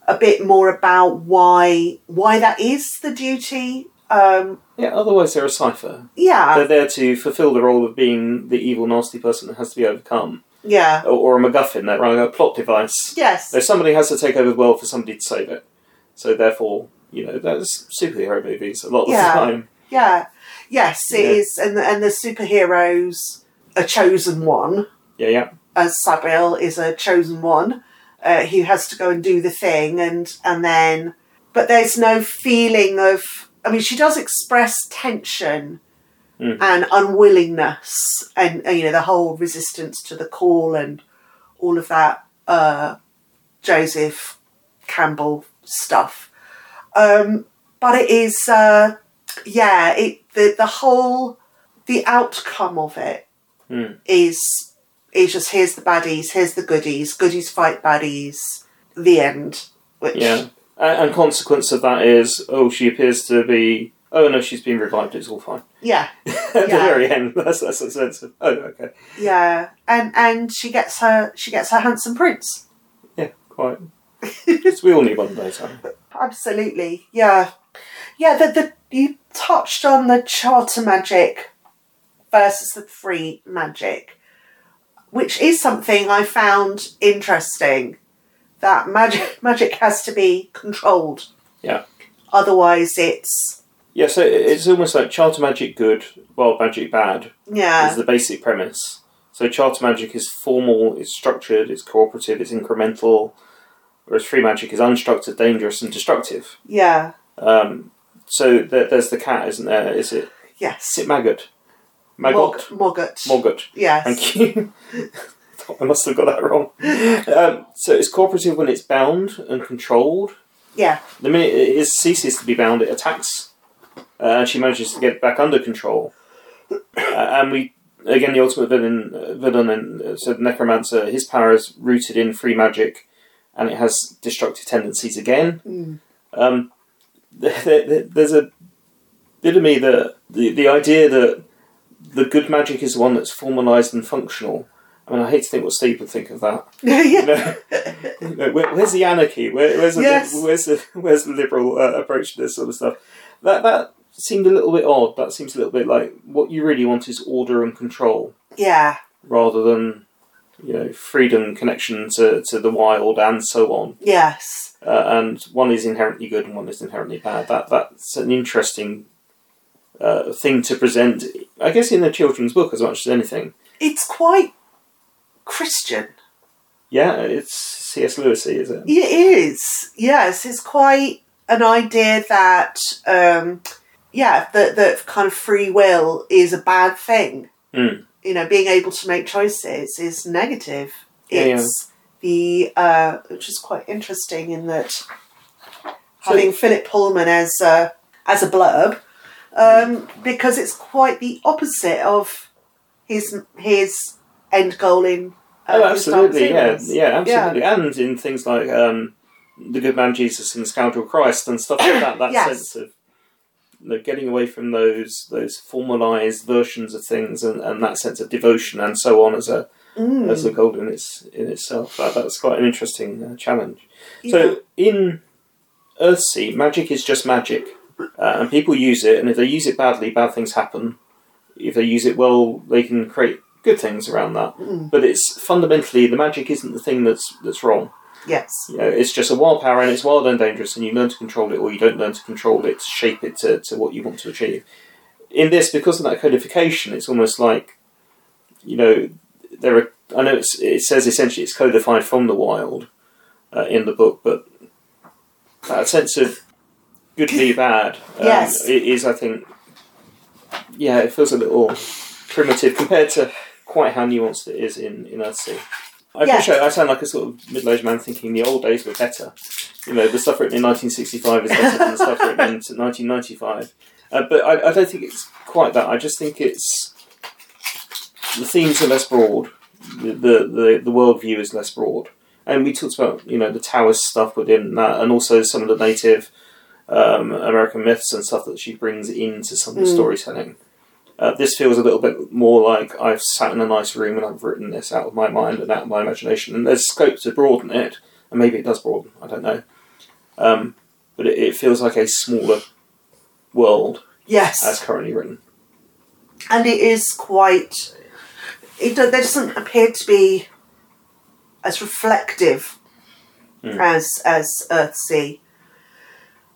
a bit more about why why that is the duty um Yeah. Otherwise, they're a cipher. yeah They're there to fulfil the role of being the evil, nasty person that has to be overcome, yeah or, or a MacGuffin. They're running a plot device. yes So somebody has to take over the world for somebody to save it. So therefore, you know, that's superhero movies a lot of Yeah. the time. Yeah. Yes, it Yeah. is, and the, and the superheroes a chosen one, Yeah, yeah. as Sabriel is a chosen one, uh, who has to go and do the thing, and and then, but there's no feeling of. I mean, she does express tension Mhm. and unwillingness, and, and you know the whole resistance to the call and all of that. Uh, Joseph Campbell stuff, um, but it is, uh, yeah, it the the whole the outcome of it Hmm. is is just here's the baddies, here's the goodies, goodies fight baddies, the end. Which Yeah. And, and consequence of that is, oh, she appears to be. Oh no, she's been revived. It's all fine. yeah, [laughs] At the Yeah. very end, that's that's a sense of. Oh, okay. yeah, and and she gets her she gets her handsome prince. Yeah, quite. we all need one day, time. [laughs] Absolutely, yeah, yeah. The the you touched on the charter magic versus the free magic, which is something I found interesting. That magic [laughs] magic has to be controlled. Yeah. Otherwise, it's Yeah, so it's almost like charter magic good, wild magic bad yeah, is the basic premise. So charter magic is formal, it's structured, it's cooperative, it's incremental, whereas free magic is unstructured, dangerous, and destructive. yeah, Um, so there, there's the cat, isn't there? Is it? yes. Is it maggot? Maggot. Mog- Mogget. Mogget. Yes. Thank you. [laughs] I must have got that wrong. Um, so it's cooperative when it's bound and controlled. Yeah. The minute it is, ceases to be bound, it attacks, uh, and she manages to get it back under control. Uh, and we, again, the ultimate villain, uh, villain, and uh, so the necromancer, his power is rooted in free magic, and it has destructive tendencies again. Mm. Um, [laughs] there, there, there's a bit of me that the the idea that the good magic is the one that's formalized and functional. I mean, I hate to think what Steve would think of that. [laughs] You yeah. know, where, where's the anarchy? Where, where's the Yes. where's the [laughs] where's the liberal uh, approach to this sort of stuff? That that seemed a little bit odd. That seems a little bit like what you really want is order and control Yeah. rather than you know freedom, connection to, to the wild, and so on. Yes. Uh, and one is inherently good and one is inherently bad. That that's an interesting uh, thing to present. I guess in a children's book as much as anything. It's quite Christian. Yeah, it's C.S. Lewisy, is it? It is. Yes, it's quite an idea that, um, yeah, that, that kind of free will is a bad thing. Mm. You know, being able to make choices is negative. Yeah, yeah. It's the, uh, which is quite interesting in that having Philip Pullman as a, as a blurb, um, because it's quite the opposite of his his end goal in. uh, Oh, absolutely, yeah, yeah, absolutely, and in things like um, the Good Man Jesus and the Scoundrel Christ and stuff like that. That [coughs] Yes. sense of know, getting away from those those formalized versions of things and, and that sense of devotion and so on as a Mm. as a goal in its in itself. That, that's quite an interesting uh, challenge. Yeah. So in Earthsea, magic is just magic, uh, and people use it. And if they use it badly, bad things happen. If they use it well, they can create good things around that. Mm. But it's fundamentally the magic isn't the thing that's that's wrong. Yes. You know, it's just a wild power and it's wild and dangerous, and you learn to control it, or you don't learn to control it, to shape it to, to what you want to achieve. In this, because of that codification, it's almost like, you know, there are. I know it's, it says essentially it's codified from the wild uh, in the book, but that sense of good [laughs] bad um, Yes. it is, I think, yeah, it feels a little primitive compared to quite how nuanced it is in in Earthsea. I Yeah. appreciate. I sound like a sort of middle-aged man thinking the old days were better. You know, the stuff written in 1965 is better than the stuff written in [laughs] 1995. Uh, but I, I don't think it's quite that. I just think it's the themes are less broad. The the the, the worldview is less broad. And we talked about you know the Taoist stuff within that, and also some of the native um, American myths and stuff that she brings into some of the Mm. storytelling. Uh, this feels a little bit more like I've sat in a nice room and I've written this out of my mind and out of my imagination, and there's scope to broaden it, and maybe it does broaden. I don't know, um, but it, it feels like a smaller world Yes. as currently written. and it is quite. It there doesn't appear to be as reflective Mm. as as Earthsea.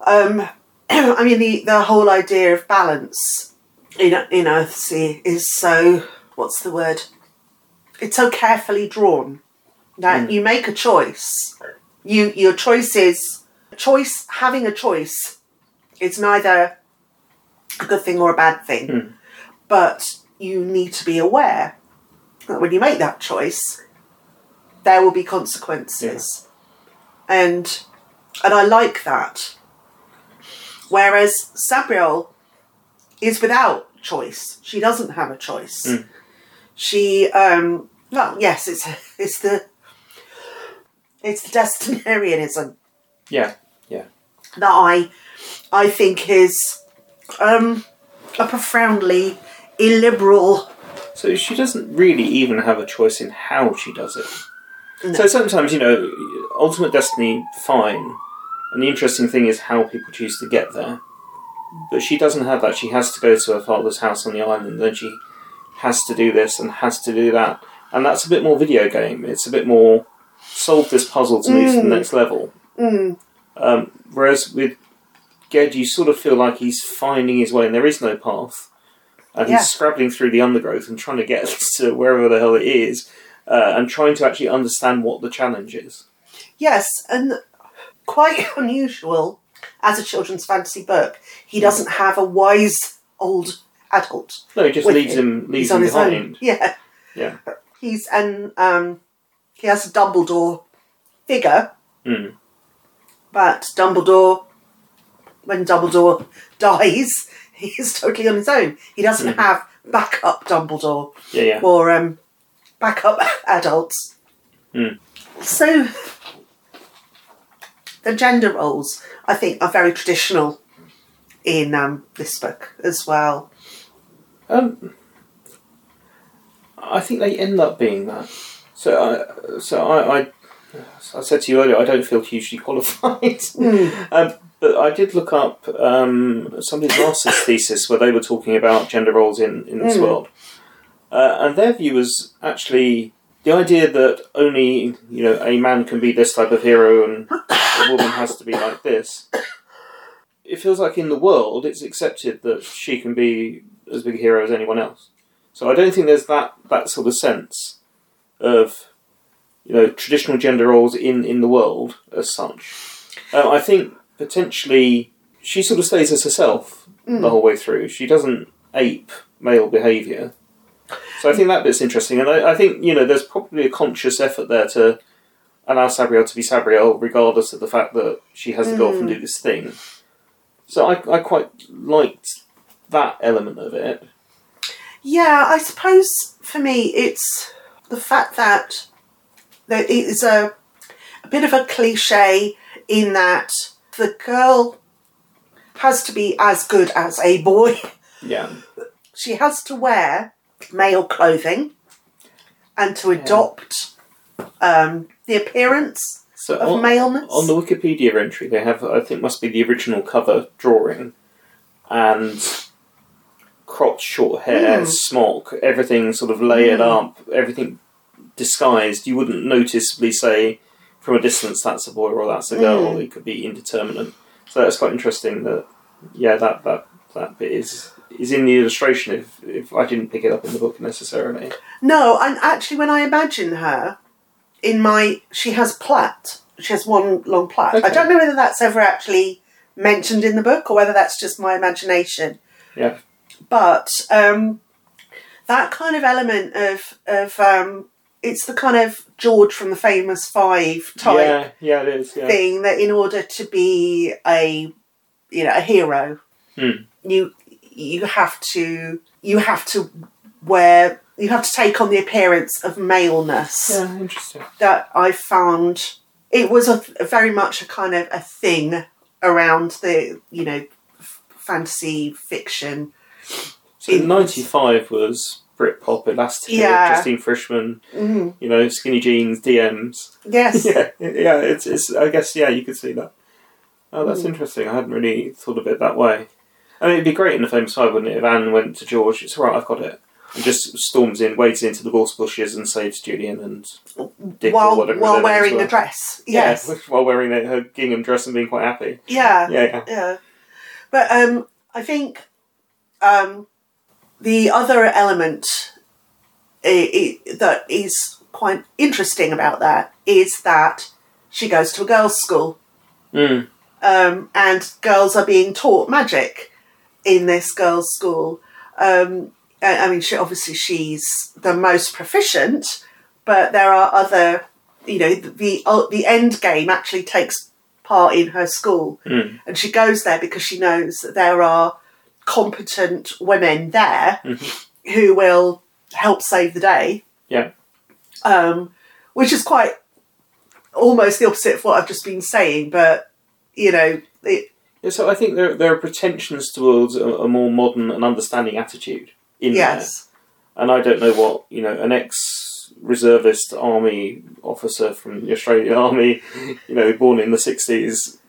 Um, [clears throat] I mean the the whole idea of balance in in Earthsea is so what's the word? It's so carefully drawn that you make a choice. You your choice is choice having a choice. It's neither a good thing or a bad thing Mm. but you need to be aware that when you make that choice, there will be consequences, and and I like that. Whereas Sabriel is without choice; she doesn't have a choice. Mm. She, um, well, yes, it's [laughs] it's the it's the destinarianism Yeah, yeah. that I I think is um, a profoundly illiberal. so she doesn't really even have a choice in how she does it. No. So sometimes you know, ultimate destiny, fine, and the interesting thing is how people choose to get there. But she doesn't have that. She has to go to her father's house on the island, then she has to do this and has to do that, and that's a bit more video game. It's a bit more solve this puzzle to move to the Mm. next level. Mm, Um, whereas with Ged, you sort of feel like he's finding his way, and there is no path, and Yeah. he's scrabbling through the undergrowth and trying to get [laughs] to wherever the hell it is, uh, and trying to actually understand what the challenge is. yes, and quite [laughs] unusual as a children's fantasy book. He doesn't have a wise old adult. No, he just leaves him, leaves him on his behind. own. Yeah, Yeah. He's and um, he has a Dumbledore figure, Mm. but Dumbledore, when Dumbledore [laughs] dies, [laughs] he's totally on his own. He doesn't Mhm. have backup Dumbledore. Yeah, yeah. or um, backup adults. Mm. So the gender roles, I think, are very traditional in um, this book as well. Um, I think they end up being that. So I, so I, I, I said to you earlier, I don't feel hugely qualified. [laughs] Um, but I did look up um, somebody's master's thesis where they were talking about gender roles in, in this Mm. world. Uh, and their view was actually the idea that only you know a man can be this type of hero and [laughs] a woman has to be like this. It feels like in the world it's accepted that she can be as big a hero as anyone else. So I don't think there's that that sort of sense of you know traditional gender roles in in the world as such. Uh, I think potentially she sort of stays as herself Mm. the whole way through. She doesn't ape male behaviour. So I think that bit's interesting, and I, I think you know there's probably a conscious effort there to allow Sabriel to be Sabriel, regardless of the fact that she has to go off and do this thing. So I, I quite liked that element of it. Yeah, I suppose for me it's the fact that there is a, a bit of a cliche in that the girl has to be as good as a boy. [laughs] Yeah, She has to wear male clothing and to adopt um, the appearance so of on, maleness. on the Wikipedia entry, they have I think must be the original cover drawing, and cropped short hair, Mm. smock, everything sort of layered Mm. up, everything disguised. You wouldn't noticeably say from a distance that's a boy or that's a girl. Mm. It could be indeterminate. So that's quite interesting. That yeah, that that that bit is is in the illustration. If if I didn't pick it up in the book necessarily. No, and actually, when I imagine her in my, she has plait. She has one long plait. I don't know whether that's ever actually mentioned in the book or whether that's just my imagination. Yeah. But um, that kind of element of of um, it's the kind of George from the famous Five type Yeah, yeah, it is. Yeah. thing that in order to be a you know a hero Hmm. you you have to you have to wear you have to take on the appearance of maleness Yeah, interesting. that i found it was a, a very much a kind of a thing around the you know f- fantasy fiction So In- ninety five was Britpop, Elastica, Yeah. Justine Frischmann, Mhm. you know, skinny jeans, DMs. yes [laughs] yeah, yeah. It's, it's. I guess yeah, you could see that. Oh, that's Mm. interesting. I hadn't really thought of it that way. I mean, it'd be great in the famous five, wouldn't it? If Anne went to George, it's all right, I've got it, and just storms in, wades into the gorse bushes, and saves Julian and Dick while [laughs] while wearing were. a dress yes Yeah, while wearing her her gingham dress and being quite happy. yeah Yeah, yeah. yeah but um i think um the other element i i that is quite interesting about that is that she goes to a girls school Mm. um, and girls are being taught magic in this girls' school. Um, I I mean, she, obviously she's the most proficient, but there are other, you know, the the, uh, the end game actually takes part in her school, Mm. and she goes there because she knows that there are competent women there who will help save the day. Yeah. Um, which is quite almost the opposite of what I've just been saying, but you know, it, so I think there there are pretensions towards a, a more modern and understanding attitude in there. yes, and I don't know what you know an ex reservist army officer from the Australian [laughs] Army, you know, born in the sixties.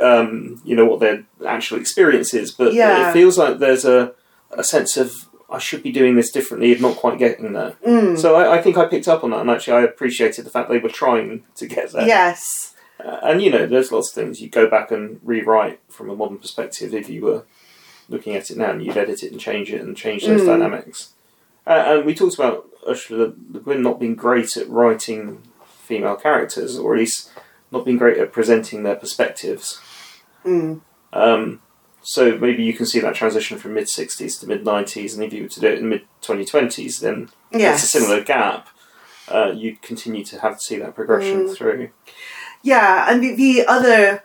Um, you know what their actual experience is, but Yeah. it feels like there's a a sense of I should be doing this differently, if not quite getting there. Mm, So I, I think I picked up on that, and actually I appreciated the fact they were trying to get there. yes, Uh, and you know, there's lots of things you go back and rewrite from a modern perspective if you were looking at it now and you'd edit it and change it and change those Mm. dynamics. Uh, and we talked about Ursula Le Guin not being great at writing female characters, or at least not being great at presenting their perspectives. mm, Um, so maybe you can see that transition from mid 60s to mid 90s, and if you were to do it in mid 2020s, then yes. it's a similar gap. Uh, you'd continue to have to see that progression Mm. through. Yeah, and the, the other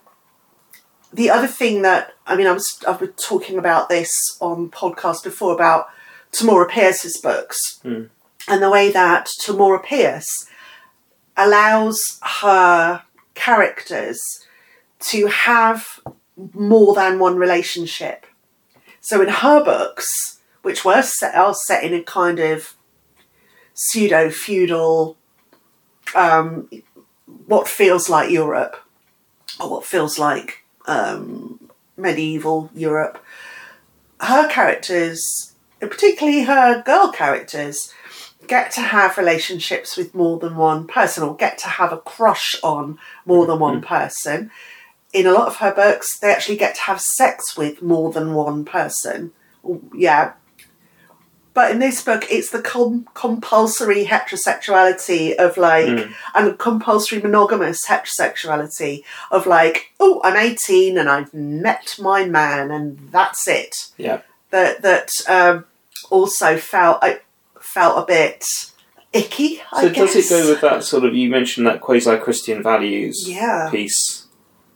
the other thing that I mean, I was I've been talking about this on podcast before about Tamora Pierce's books Hmm. and the way that Tamora Pierce allows her characters to have more than one relationship. So in her books, which were set, are set in a kind of pseudo feudal, um, what feels like Europe, or what feels like um, medieval Europe, her characters, particularly her girl characters, get to have relationships with more than one person or get to have a crush on more than one person. In a lot of her books, they actually get to have sex with more than one person. Yeah. But in this book, it's the com- compulsory heterosexuality of like, Mm. and compulsory monogamous heterosexuality of like, oh, I'm 18 and I've met my man and that's it. Yeah. That that um, also felt I felt a bit icky. I So guess. does it go with that sort of? You mentioned that quasi-Christian values Yeah. piece.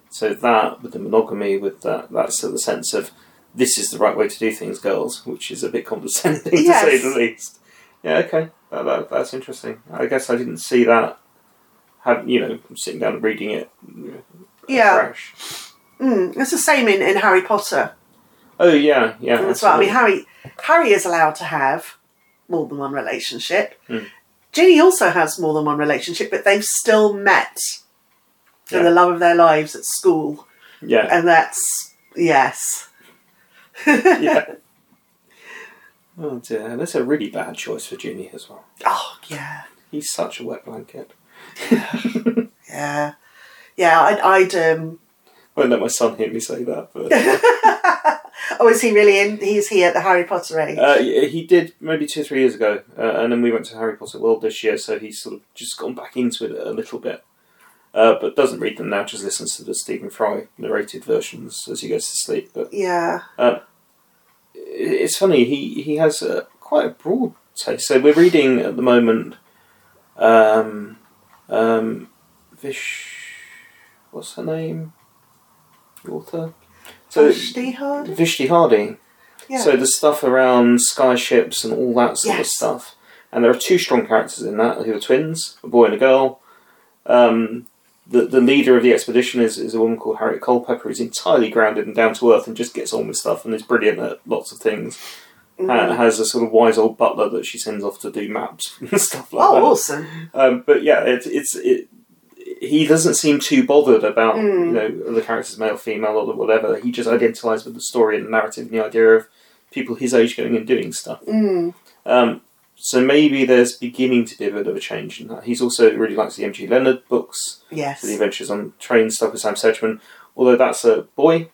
So that with the monogamy, with that that sort of sense of this is the right way to do things, girls, which is a bit condescending to say the least. Yeah, okay, that, that, that's interesting. I guess I didn't see that. Have you know, sitting down and reading it. Yeah. Fresh. Mm, it's the same in, in Harry Potter Oh yeah, yeah. That's right. I mean. Harry Harry is allowed to have more than one relationship. Mm. Ginny also has more than one relationship, but they've still met for Yeah. the love of their lives at school, yeah, and that's yes. Yeah. [laughs] Oh dear, that's a really bad choice for Ginny as well. Oh yeah, He's such a wet blanket. [laughs] Yeah, yeah. I'd, I'd um. I won't let my son hear me say that, but [laughs] oh, is he really in? He's here at the Harry Potter age. uh, he did maybe two or three years ago, uh, and then we went to Harry Potter World this year, so he's sort of just gone back into it a little bit. Uh, but doesn't read them now, just listens to the Stephen Fry narrated versions as he goes to sleep. But yeah. it- it's funny, he, he has a, quite a broad taste. So we're reading at the moment um, um, Vish. What's her name? The author? So, Vashti Hard. Vishti Harding. Yeah. So the stuff around skyships and all that sort of stuff. And there are two strong characters in that who are twins, a boy and a girl. Um, the the leader of the expedition is, is a woman called Harriet Culpeper, who's entirely grounded and down to earth and just gets on with stuff and is brilliant at lots of things. Mm. Ha- has a sort of wise old butler that she sends off to do maps [laughs] and stuff like oh, that. awesome. Um, but yeah, it's it's it, he doesn't seem too bothered about Mm. you know the characters male, female, or whatever. He just identifies with the story and the narrative and the idea of people his age going and doing stuff. Mm. Um, so maybe there's beginning to be a bit of a change in that. He's also really likes the M.G. Leonard books, Yes. the Adventures on Train stuff with Sam Sedgman. Although that's a boy,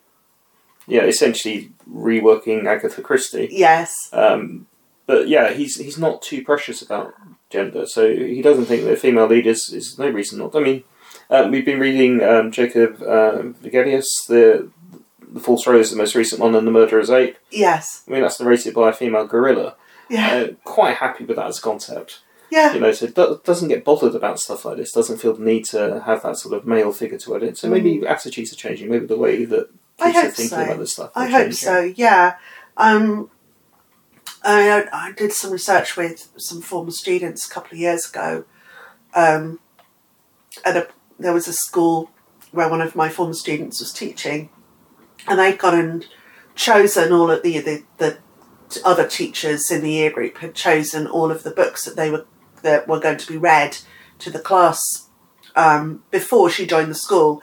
yeah, essentially reworking Agatha Christie. Yes. Um, but yeah, he's he's not too precious about gender, so he doesn't think that a female lead is, no reason not. I mean, uh, we've been reading um, Jakob uh, Wegelius, the the False Rose, is the most recent one, and the Murderer's Ape. Yes. I mean, that's narrated by a female gorilla. Yeah. Uh, quite happy with that as a concept, Yeah. you know. So do- doesn't get bothered about stuff like this. Doesn't feel the need to have that sort of male figure to it. So maybe attitudes are changing. Maybe the way that I kids are thinking so. about this stuff. I hope changing. so. Yeah. Um, I, I did some research with some former students a couple of years ago. Um, at a there was a school where one of my former students was teaching, and they'd gone and chosen all of the the, the other teachers in the year group had chosen all of the books that they were that were going to be read to the class um, before she joined the school,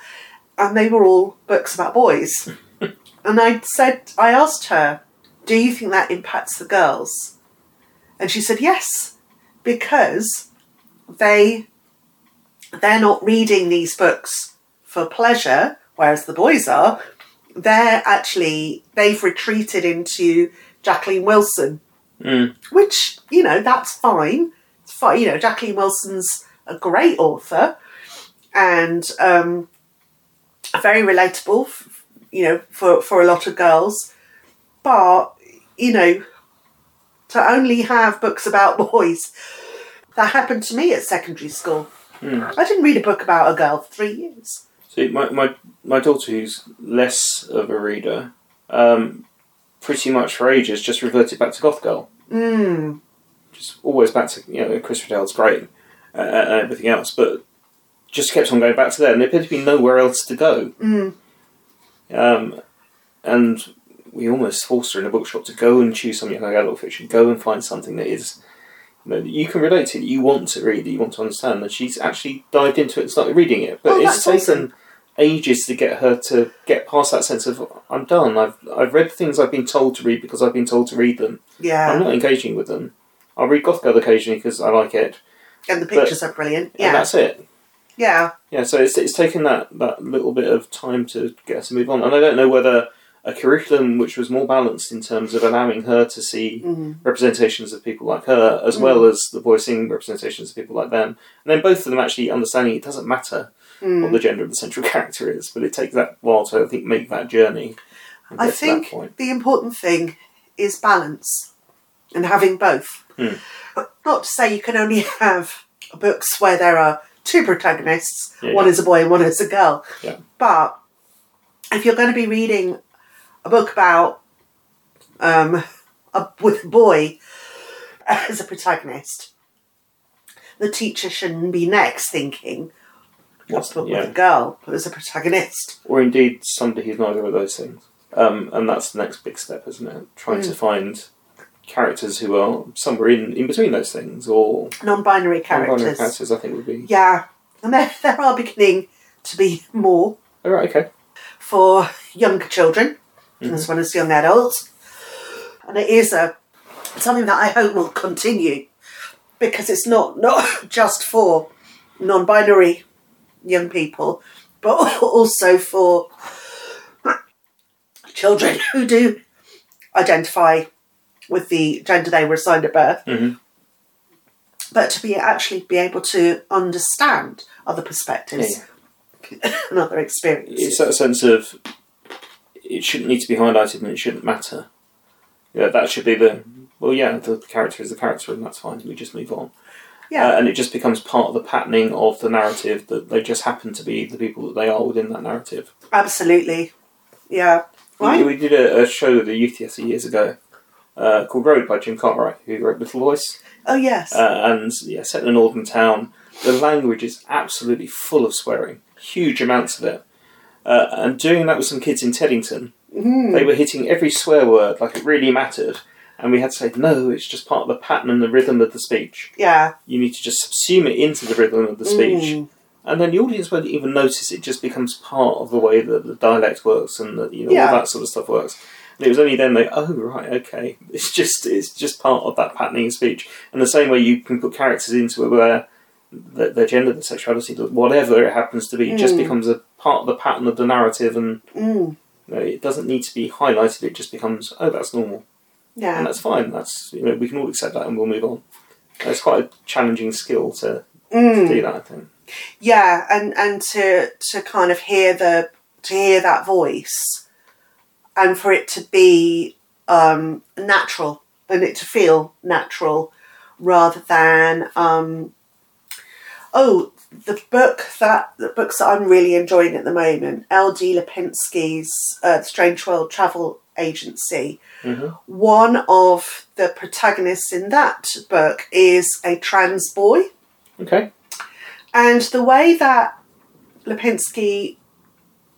and they were all books about boys. [laughs] and I said, I asked her, "Do you think that impacts the girls?" And she said, "Yes, because they they're not reading these books for pleasure, whereas the boys are. They're actually they've retreated into Jacqueline Wilson, Mm. which you know that's fine. It's fine. You know, Jacqueline Wilson's a great author and um, very relatable. f- You know, for for a lot of girls, but you know, to only have books about [laughs] boys. That happened to me at secondary school. Hmm. I didn't read a book about a girl for three years. See, my, my, my daughter, who's less of a reader, um, pretty much for ages just reverted back to Goth Girl. Mm. Just always back to, you know, Chris Riddell's great uh, and everything else, but just kept on going back to there, and there appeared to be nowhere else to go. Mm. Um, and we almost forced her in a bookshop to go and choose some young adult fiction, go and find something that is. You, know, that you can relate to, that you want to read, that you want to understand, and she's actually dived into it and started reading it. But Oh, it's taken awesome. Ages to get her to get past that sense of I'm done. I've I've read things I've been told to read because I've been told to read them. Yeah, I'm not engaging with them. I'll read Goth Girl occasionally because I like it, and the pictures are brilliant. and Yeah, that's it. yeah, Yeah, so it's it's taken that that little bit of time to get her to move on, and I don't know whether a curriculum which was more balanced in terms of allowing her to see mm. representations of people like her as well as the voicing representations of people like them, and then both of them actually understanding it doesn't matter what Mm. the gender of the central [laughs] character is, but it takes that while to I think make that journey. I get to that think the important thing is balance and having both. But Not to say you can only [laughs] have books where there are two protagonists, Yeah, one yeah. is a boy and one is a girl. Yeah. But if you're going to be reading a book about um, a, with a boy [laughs] as a protagonist, the teacher shouldn't be next thinking, what's with yeah. a girl as a protagonist? or indeed somebody who's neither of those things. Um, and that's the next big step, isn't it? Trying Hmm. to find characters who are somewhere in, in between those things, or Non-binary characters. non-binary characters. characters. I think would be. Yeah, and there, there are beginning to be more All right, okay. for younger children Mm-hmm. as well as young adults, and it is a something that I hope will continue because it's not not [laughs] just for non-binary young people, but [laughs] also for children [laughs] who do identify with the gender they were assigned at birth. Mhm. But to be actually be able to understand other perspectives [laughs] and other experiences. It's that sense of it shouldn't need to be highlighted and it shouldn't matter. Yeah, that should be the well. Yeah, the character is the character, and that's fine. We just move on. Yeah. Uh, and it just becomes part of the patterning of the narrative that they just happen to be the people that they are within that narrative. Absolutely. Yeah. We, Right? we did a, a show with the Youth Theatre years ago uh, called Road by Jim Cartwright, who wrote Little Voice. Oh, yes. Uh, and yeah, set in a northern town. The language is absolutely full of swearing, huge amounts of it. Uh, and doing that with some kids in Teddington, Mhm. they were hitting every swear word like it really mattered. And we had to say, no, it's just part of the pattern and the rhythm of the speech. Yeah. You need to just subsume it into the rhythm of the speech. Mm. And then the audience won't even notice it just becomes part of the way that the dialect works and that you know Yeah. all that sort of stuff works. And it was only then they oh right, okay. [laughs] It's just it's just part of that patterning of speech. And the same way you can put characters into it where the, their gender, their sexuality, whatever it happens to be, just Mm. becomes a part of the pattern of the narrative and Mm. you know, it doesn't need to be highlighted, it just becomes oh that's normal. And Yeah. that's fine. That's you know, we can all accept that and we'll move on. It's quite a challenging skill to, to Mm. do that, I think. Yeah, and and to to kind of hear the to hear that voice, and for it to be um, natural and it to feel natural, rather than um, oh the book that the books that I'm really enjoying at the moment, L.D. Lapinski's uh, Strange World Travel Agency. Mhm. One of the protagonists in that book is a trans boy. Okay. And the way that Lapinski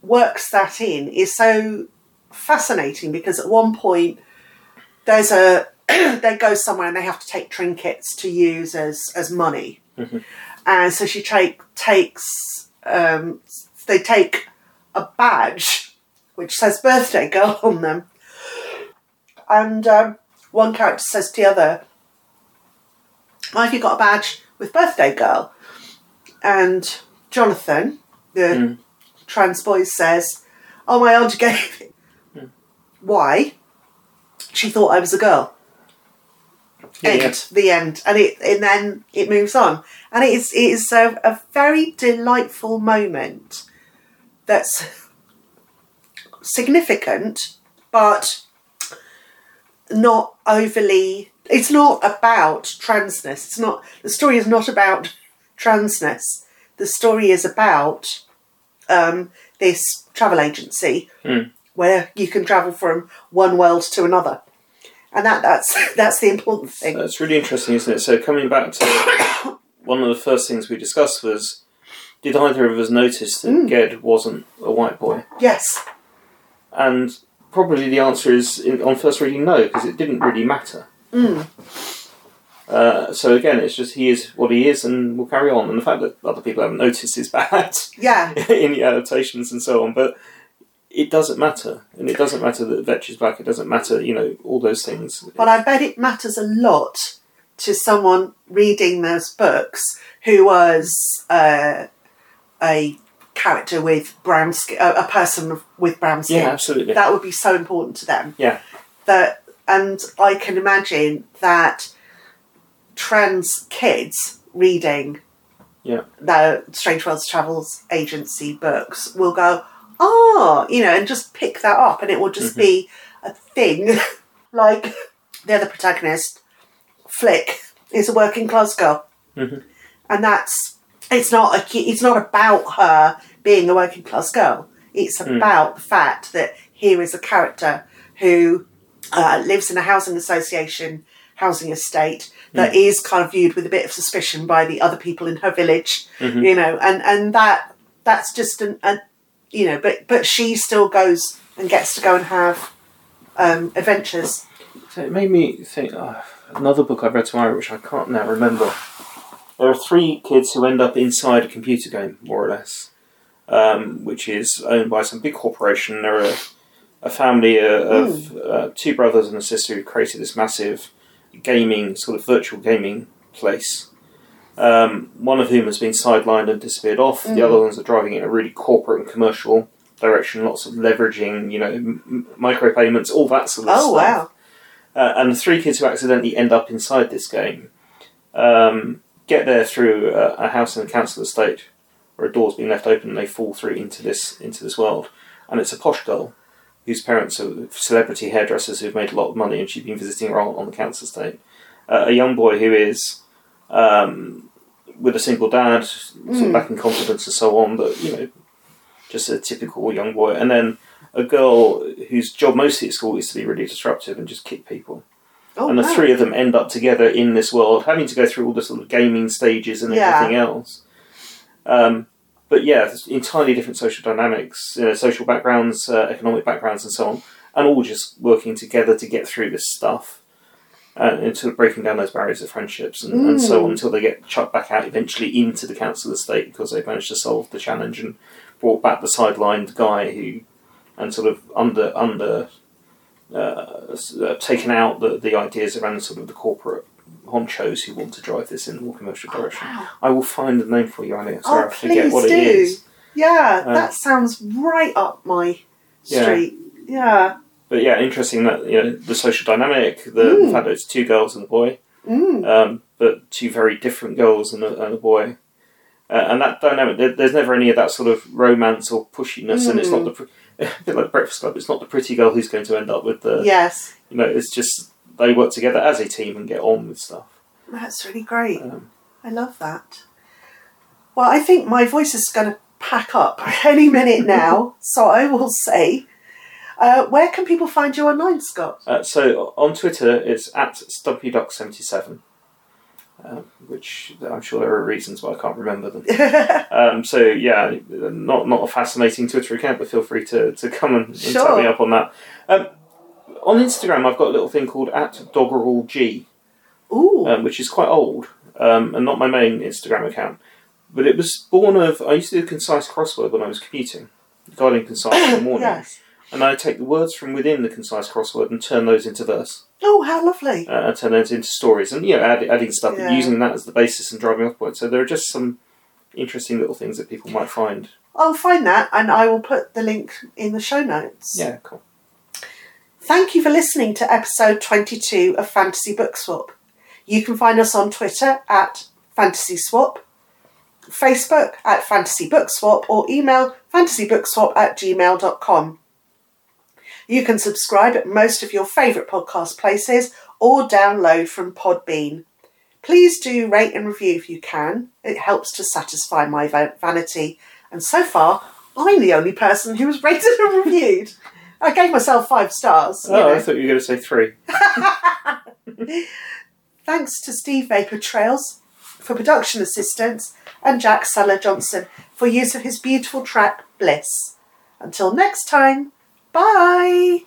works that in is so fascinating because at one point there's a [clears throat] they go somewhere and they have to take trinkets to use as as money, Mhm. and so she take takes um, they take a badge which says birthday girl on them, and um, one character says to the other, "Why have you got a badge with birthday girl?" And Jonathan, the Mm. trans boy, says, Oh, my aunt gave it. Why? She thought I was a girl. End. Yeah. The end. And it and then it moves on. And it is it is a, a very delightful moment that's [laughs] significant but not overly it's not about transness. It's not the story is not about transness. The story is about um, this travel agency Hmm. where you can travel from one world to another, and that that's [laughs] that's the important thing. That's really interesting, isn't it? So coming back to [coughs] one of the first things we discussed was, did either of us notice that Mm. Ged wasn't a white boy? yes, And probably the answer is on first reading no, because it didn't really matter. mm. Uh, so again, it's just he is what he is, and we'll carry on. And the fact that other people haven't noticed is [laughs] bad yeah, [laughs] in the adaptations and so on, but. It doesn't matter, and it doesn't matter that Vetch is black. It doesn't matter, you know, all those things. but I bet it matters a lot to someone reading those books who was uh, a character with brown skin, a, person with brown skin. yeah, absolutely. that would be so important to them. Yeah. That and I can imagine that trans kids reading Yeah. the Strangeworlds Travels Agency books will go, oh, you know, and just pick that up and it will just be a thing. [laughs] like the other protagonist, Flick, is a working class girl. Mhm. And that's it's not a it's not about her being a working class girl. It's about the fact that here is a character who uh, lives in a housing association, housing estate that is kind of viewed with a bit of suspicion by the other people in her village, Mhm. you know, and and that that's just an, an you know, but but she still goes and gets to go and have um, adventures. So it made me think oh, another book I've read tomorrow, which I can't now remember. There are three kids who end up inside a computer game, more or less, um, which is owned by some big corporation. They're a, a family uh, of uh, two brothers and a sister who created this massive gaming, sort of virtual gaming place. Um, one of whom has been sidelined and disappeared off. Mm. The other ones are driving in a really corporate and commercial direction. Lots of leveraging, you know, m- micropayments, all that sort of Oh stuff. Oh, wow. Uh, and the three kids who accidentally end up inside this game um, get there through a, a house in the council estate where a door's been left open and they fall through into this into this world. And it's a posh girl whose parents are celebrity hairdressers who've made a lot of money and she's been visiting her aunt on the council estate. Uh, a young boy who is um, with a single dad, sort of Mm. lacking confidence and so on, but you know, just a typical young boy. And then a girl whose job mostly at school is to be really disruptive and just kick people Oh, and the wow. three of them end up together in this world, having to go through all the sort of gaming stages and Yeah. everything else. Um, but yeah, entirely different social dynamics, you know, social backgrounds, uh, economic backgrounds, and so on, and all just working together to get through this stuff. Uh, and sort of breaking down those barriers of friendships and, and so on Mm. until they get chucked back out eventually into the council estate because they've managed to solve the challenge and brought back the sidelined guy who and sort of under under uh, taken out the, the ideas around sort of the corporate honchos who want to drive this in a more commercial direction. Wow. I will find the name for you, Annie. Sorry, Oh, I forget please what do. it is. Yeah, Um, that sounds right up my street. Yeah. But yeah, interesting that you know the social dynamic, the, the Mm. fact that it's two girls and a boy, Mm. um, but two very different girls and a, and a boy. Uh, and that dynamic, there, there's never any of that sort of romance or pushiness, and it's not Mm. the pr- a bit like Breakfast Club. It's not the pretty girl who's going to end up with the. yes. You know, it's just they work together as a team and get on with stuff. That's really great. Um, I love that. Well, I think my voice is going to pack up [laughs] any minute now, [laughs] so I will say, uh, where can people find you online, Scott? Uh, so on Twitter, it's at StumpyDuck77, um, which I'm sure there are reasons why I can't remember them. [laughs] Um, so yeah, not not a fascinating Twitter account, but feel free to, to come and, and tap me up on that. Um, on Instagram, I've got a little thing called at DoggerelG, Ooh. um, which is quite old um, and not my main Instagram account. But it was born of I used to do a concise crossword when I was commuting, Guardian concise in the [coughs] morning, yes. and I take the words from within the concise crossword and turn those into verse. Oh, how lovely. uh, and turn those into stories, and you know, add, adding stuff, Yeah. and using that as the basis and driving off point. So there are just some interesting little things that people might find. I'll find that and I will put the link in the show notes. Yeah, cool. Thank you for listening to episode 22 of Fantasy Book Swap. You can find us on Twitter at Fantasy Swap, Facebook at Fantasy Book Swap, or email fantasybookswap at gmail.com. You can subscribe at most of your favourite podcast places or download from Podbean. Please do rate and review if you can. It helps to satisfy my va- vanity. And so far, I'm the only person who has [laughs] rated and reviewed. I gave myself five stars. Oh, know. I thought you were going to say three. [laughs] Thanks to Steve Vapor Trails for production assistance and Jack Seller Johnson for use of his beautiful track Bliss. Until next time, bye!